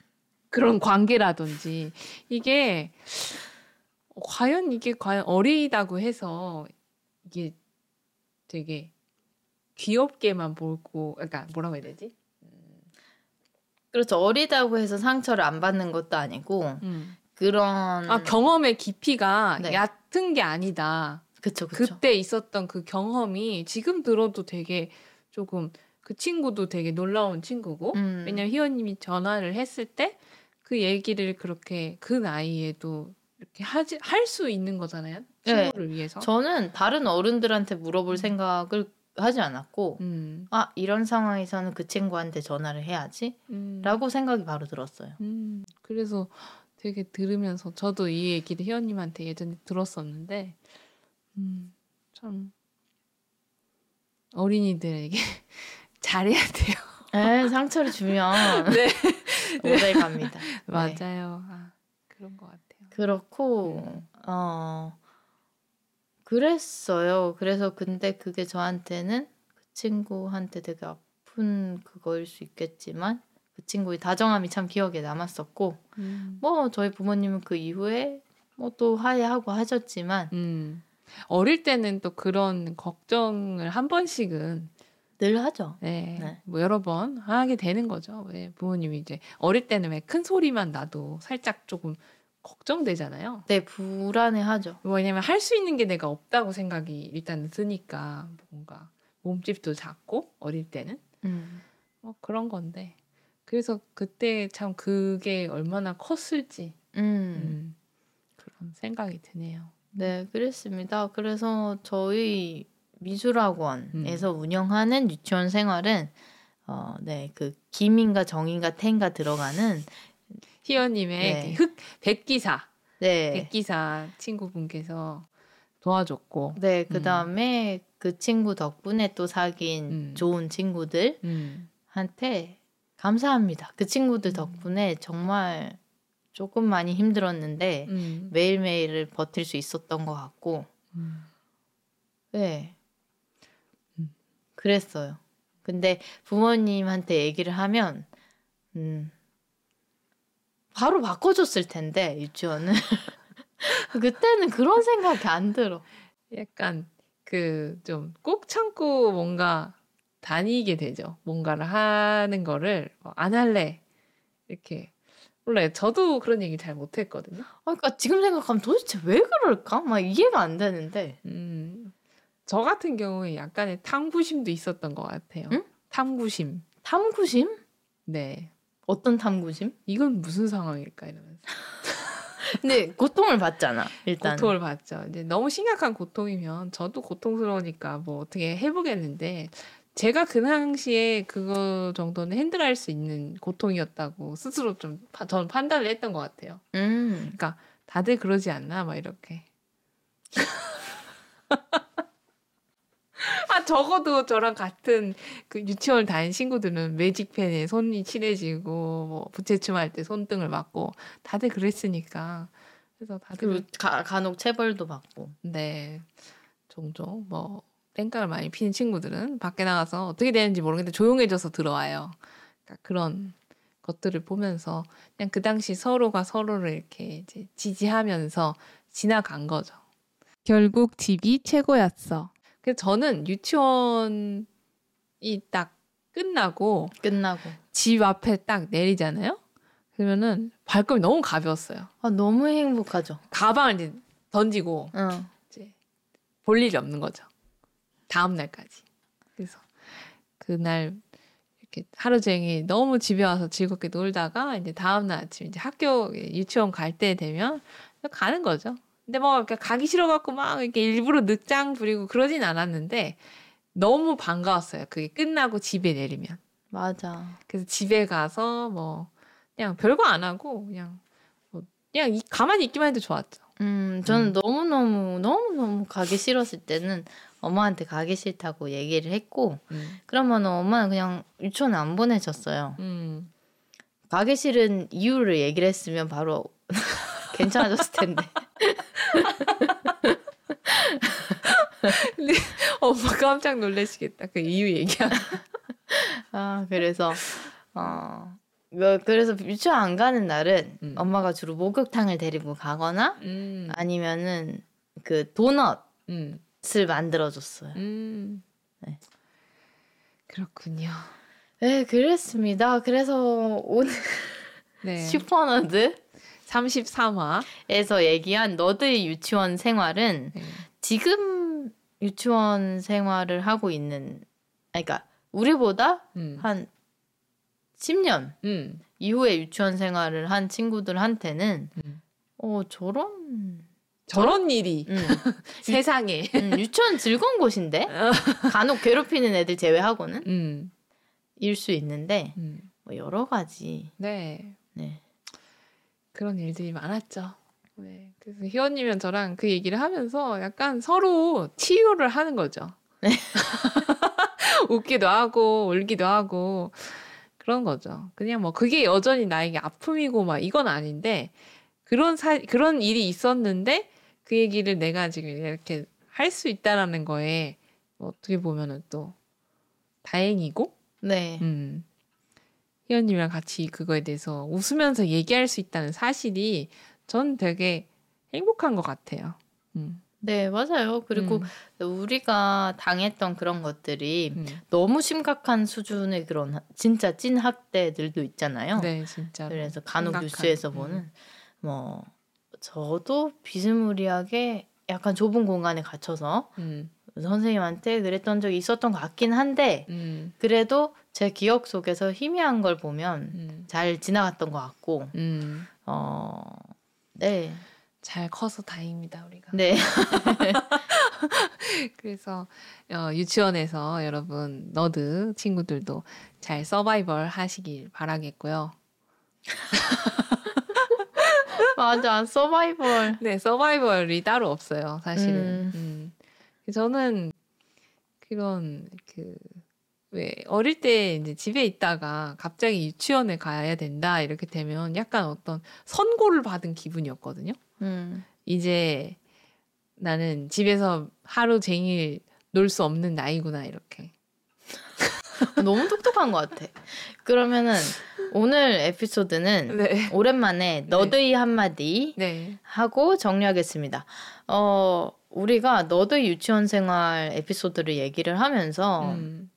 그런 관계라든지 이게 과연 이게 과연 어리다고 해서 이게 되게 귀엽게만 보고 그러니까 뭐라고 해야 되지? 그렇죠. 어리다고 해서 상처를 안 받는 것도 아니고 음. 그런 아 경험의 깊이가 네. 얕은 게 아니다. 그쵸, 그쵸. 그때 있었던 그 경험이 지금 들어도 되게 조금 그 친구도 되게 놀라운 친구고 음. 왜냐면 희원님이 전화를 했을 때 그 얘기를 그렇게 그 나이에도 이렇게 하지 할 수 있는 거잖아요 네. 친구를 네. 위해서 저는 다른 어른들한테 물어볼 음. 생각을 하지 않았고 음. 아 이런 상황에서는 그 친구한테 전화를 해야지 음. 라고 생각이 바로 들었어요 음. 그래서 되게 들으면서 저도 이 얘기를 희원님한테 예전에 들었었는데 음, 참 어린이들에게 잘해야 돼요. 네, 상처를 주면 네. 오래 갑니다. 네. 맞아요. 아, 그런 것 같아요. 그렇고 음. 어 그랬어요. 그래서 근데 그게 저한테는 그 친구한테 되게 아픈 그거일 수 있겠지만 그 친구의 다정함이 참 기억에 남았었고 음. 뭐 저희 부모님은 그 이후에 뭐 또 화해하고 하셨지만 음. 어릴 때는 또 그런 걱정을 한 번씩은 늘 하죠. 네. 네. 뭐 여러 번 하게 되는 거죠. 왜 부모님이 이제 어릴 때는 왜 큰 소리만 나도 살짝 조금 걱정되잖아요. 네, 불안해하죠. 왜냐면 할 수 있는 게 내가 없다고 생각이 일단 드니까 뭔가 몸집도 작고 어릴 때는 음. 뭐 그런 건데 그래서 그때 참 그게 얼마나 컸을지 음. 음, 그런 생각이 드네요. 네, 그랬습니다. 그래서 저희 미술학원에서 음. 운영하는 유치원 생활은 어, 네, 그 김인가 정인가 텐가 들어가는 희연님의 네. 흑 백기사, 네, 백기사 친구분께서 도와줬고, 네, 그 다음에 음. 그 친구 덕분에 또 사귄 음. 좋은 친구들한테 음. 감사합니다. 그 친구들 음. 덕분에 정말 조금 많이 힘들었는데 음. 매일매일을 버틸 수 있었던 것 같고 음. 네 음. 그랬어요. 근데 부모님한테 얘기를 하면 음 바로 바꿔줬을 텐데 유치원을 그때는 그런 생각이 안 들어. 약간 그 좀 꼭 참고 뭔가 다니게 되죠. 뭔가를 하는 거를 뭐안 할래 이렇게 원래 저도 그런 얘기 잘 못했거든요. 아, 그러니까 지금 생각하면 도대체 왜 그럴까? 막 이해가 안 되는데. 음, 저 같은 경우에 약간의 탐구심도 있었던 것 같아요. 응? 탐구심. 탐구심? 네. 어떤 탐구심? 이건 무슨 상황일까 이러면서. 근데 고통을 받잖아. 일단 고통을 받죠. 이제 너무 심각한 고통이면 저도 고통스러우니까 뭐 어떻게 해보겠는데 제가 그 당시에 그거 정도는 핸들할 수 있는 고통이었다고 스스로 좀 저는 판단을 했던 것 같아요. 음. 그러니까 다들 그러지 않나 막 이렇게. 아 적어도 저랑 같은 그 유치원 다닌 친구들은 매직펜에 손이 칠해지고 뭐 부채춤 할 때 손등을 맞고 다들 그랬으니까 그래서 다들 가, 간혹 체벌도 받고 네 종종 뭐 땡깡을 많이 피는 친구들은 밖에 나가서 어떻게 되는지 모르겠는데 조용해져서 들어와요. 그러니까 그런 것들을 보면서 그냥 그 당시 서로가 서로를 이렇게 이제 지지하면서 지나간 거죠. 결국 집이 최고였어. 그래서 저는 유치원이 딱 끝나고 끝나고 집 앞에 딱 내리잖아요. 그러면은 발걸음이 너무 가벼웠어요. 아 너무 행복하죠. 가방을 이제 던지고 어. 이제 볼 일이 없는 거죠. 다음 날까지. 그래서 그날 이렇게 하루 종일 너무 집에 와서 즐겁게 놀다가 이제 다음 날 아침 이제 학교 유치원 갈 때 되면 가는 거죠. 근데 뭐 이렇게 가기 싫어갖고 막 이렇게 일부러 늦장 부리고 그러진 않았는데 너무 반가웠어요. 그게 끝나고 집에 내리면. 맞아. 그래서 집에 가서 뭐 그냥 별거 안 하고 그냥 뭐 그냥 가만히 있기만 해도 좋았죠. 음, 저는 음. 너무 너무 너무 너무 가기 싫었을 때는 엄마한테 가기 싫다고 얘기를 했고 음. 그러면 엄마는 그냥 유치원 안 보내줬어요. 음. 가기 싫은 이유를 얘기를 했으면 바로 괜찮아졌을 텐데. 근데 엄마 깜짝 놀라시겠다. 그 이유 얘기하면. 아 그래서 어 뭐, 그래서 유치원 안 가는 날은 음. 엄마가 주로 목욕탕을 데리고 가거나 음. 아니면은 그 도넛 을 음. 만들어줬어요. 음. 네. 그렇군요. 네, 그랬습니다. 그래서 오늘 네. super nerd 33화에서 얘기한 nerd의 유치원 생활은 네. 지금 유치원 생활을 하고 있는, 그러니까 우리보다 음. 한 10년 음. 이후에 유치원 생활을 한 친구들한테는 음. 어 저런 저런 일이 음. 세상에 음, 유치원 즐거운 곳인데 간혹 괴롭히는 애들 제외하고는 음. 일수 있는데 음. 뭐 여러 가지 네. 네 그런 일들이 많았죠. 네. 그래서 희원님이랑 저랑 그 얘기를 하면서 약간 서로 치유를 하는 거죠. 네. 웃기도 하고 울기도 하고 그런 거죠. 그냥 뭐 그게 여전히 나에게 아픔이고 막 이건 아닌데 그런 사 그런 일이 있었는데 그 얘기를 내가 지금 이렇게 할 수 있다라는 거에 뭐 어떻게 보면은 또 다행이고 네. 음. 희연님이랑 같이 그거에 대해서 웃으면서 얘기할 수 있다는 사실이 전 되게 행복한 것 같아요. 음. 네, 맞아요. 그리고 음. 우리가 당했던 그런 것들이 음. 너무 심각한 수준의 그런 진짜 찐 학대들도 있잖아요. 네, 진짜. 그래서 간혹 심각한. 뉴스에서 음. 보는 뭐 저도 비스무리하게 약간 좁은 공간에 갇혀서 음. 선생님한테 그랬던 적이 있었던 것 같긴 한데 음. 그래도 제 기억 속에서 희미한 걸 보면 음. 잘 지나갔던 것 같고 어, 네. 잘 커서 다행입니다 우리가. 네. 그래서 어, 유치원에서 여러분 너드 친구들도 잘 서바이벌 하시길 바라겠고요. 맞아 서바이벌. 네 서바이벌이 따로 없어요 사실은. 음. 음. 저는 그런 그. 왜 어릴 때 이제 집에 있다가 갑자기 유치원에 가야 된다 이렇게 되면 약간 어떤 선고를 받은 기분이었거든요. 음. 이제 나는 집에서 하루 종일 놀 수 없는 나이구나 이렇게. 너무 똑똑한 것 같아. 그러면은 오늘 에피소드는 네. 오랜만에 네. 너드의 네. 한마디 네. 하고 정리하겠습니다. 어, 우리가 너드의 유치원 생활 에피소드를 얘기를 하면서 음.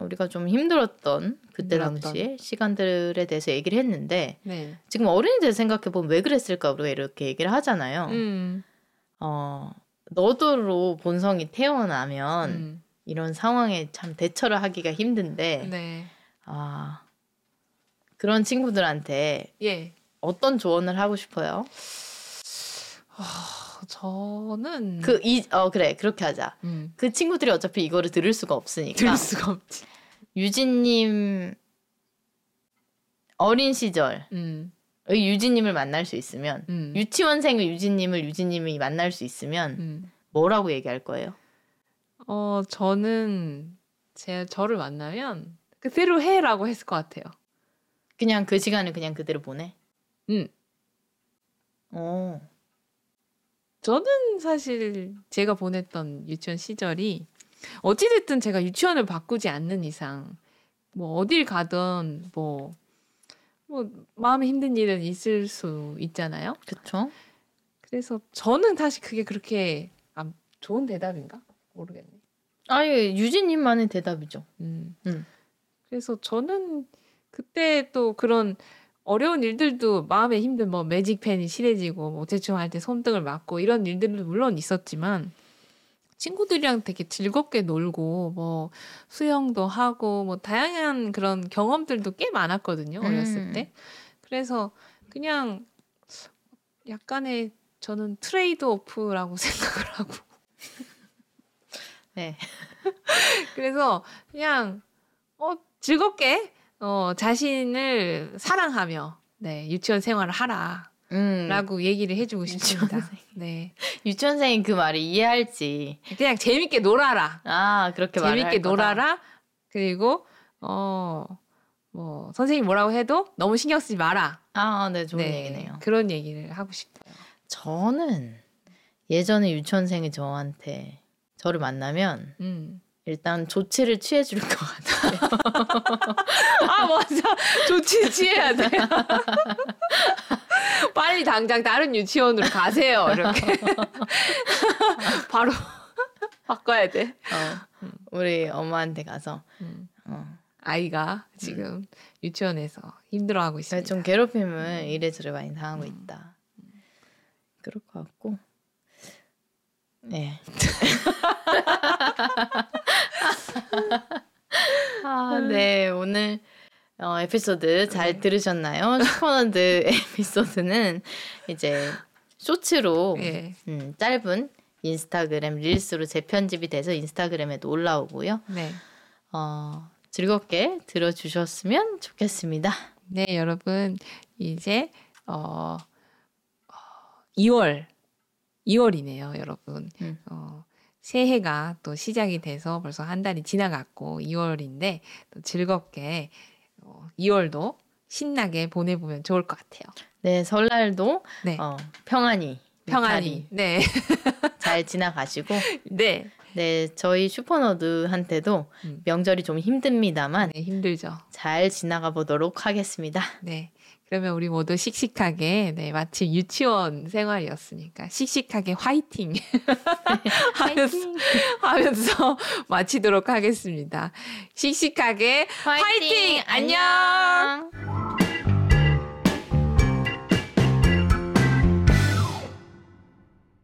우리가 좀 힘들었던 그때 힘들었던. 당시에 시간들에 대해서 얘기를 했는데 네. 지금 어린이들 생각해 보면 왜 그랬을까 우리가 이렇게 얘기를 하잖아요. 음. 어 너도로 본성이 태어나면 음. 이런 상황에 참 대처를 하기가 힘든데 네. 아 그런 친구들한테 예. 어떤 조언을 하고 싶어요? 어, 저는 그이어 그래 그렇게 하자. 음. 그 친구들이 어차피 이거를 들을 수가 없으니까. 들을 수가 없지. 유진님 어린 시절 음. 유진님을 만날 수 있으면 음. 유치원생의 유진님을 유진님이 만날 수 있으면 음. 뭐라고 얘기할 거예요? 어 저는 제 저를 만나면 그대로 해라고 했을 것 같아요. 그냥 그 시간을 그냥 그대로 보내. 음. 어. 저는 사실 제가 보냈던 유치원 시절이 어찌됐든 제가 유치원을 바꾸지 않는 이상 뭐 어딜 가든 뭐, 뭐 마음에 힘든 일은 있을 수 있잖아요. 그렇죠. 그래서 저는 사실 그게 그렇게 아, 좋은 대답인가 모르겠네. 아예 유진님만의 대답이죠. 음. 음. 그래서 저는 그때 또 그런 어려운 일들도 마음에 힘든 뭐 매직펜이 실해지고 뭐 대충 할 때 손등을 맞고 이런 일들도 물론 있었지만 친구들이랑 되게 즐겁게 놀고 뭐 수영도 하고 뭐 다양한 그런 경험들도 꽤 많았거든요 어렸을 음. 때 그래서 그냥 약간의 저는 트레이드 오프라고 생각을 하고 네 그래서 그냥 어 즐겁게 어, 자신을 사랑하며 네, 유치원 생활을 하라. 음. 라고 얘기를 해주고 싶습니다. 유치원생. 네. 유치원생이 그 말을 이해할지. 그냥 재밌게 놀아라. 아, 그렇게 재밌게 놀아라. 그리고, 어, 뭐, 선생님 뭐라고 해도 너무 신경 쓰지 마라. 아, 네, 좋은 네, 얘기네요. 그런 얘기를 하고 싶어요. 저는 예전에 유치원생이 저한테 저를 만나면, 음. 일단 조치를 취해 줄 것 같아요. 아, 맞아. 조치 취해야 돼. 빨리 당장 다른 유치원으로 가세요. 이렇게. 바로 바꿔야 돼. 어, 우리 엄마한테 가서 음. 어. 아이가 지금 음. 유치원에서 힘들어하고 있습니다. 좀 괴롭힘을 이래저래 많이 당하고 음. 있다. 그럴 것 같고. 네. 아, 네. 오늘 어, 에피소드 잘 네. 들으셨나요? super nerd 에피소드는 이제 쇼츠로 네. 음, 짧은 인스타그램 릴스로 재편집이 돼서 인스타그램에도 올라오고요. 네. 어, 즐겁게 들어주셨으면 좋겠습니다. 네, 여러분 이제 어, 2월 어, 2월이네요, 여러분. 음. 어, 새해가 또 시작이 돼서 벌써 한 달이 지나갔고 2월인데 또 즐겁게 어, 2월도 신나게 보내보면 좋을 것 같아요. 네, 설날도 네. 어, 평안히 평안히 네. 잘 지나가시고 네. 네, 저희 슈퍼너드한테도 음. 명절이 좀 힘듭니다만 네, 힘들죠. 잘 지나가 보도록 하겠습니다. 네. 그러면 우리 모두 씩씩하게 네 마치 유치원 생활이었으니까 씩씩하게 화이팅 하면서 하면서 마치도록 하겠습니다. 씩씩하게 화이팅, 화이팅! 안녕.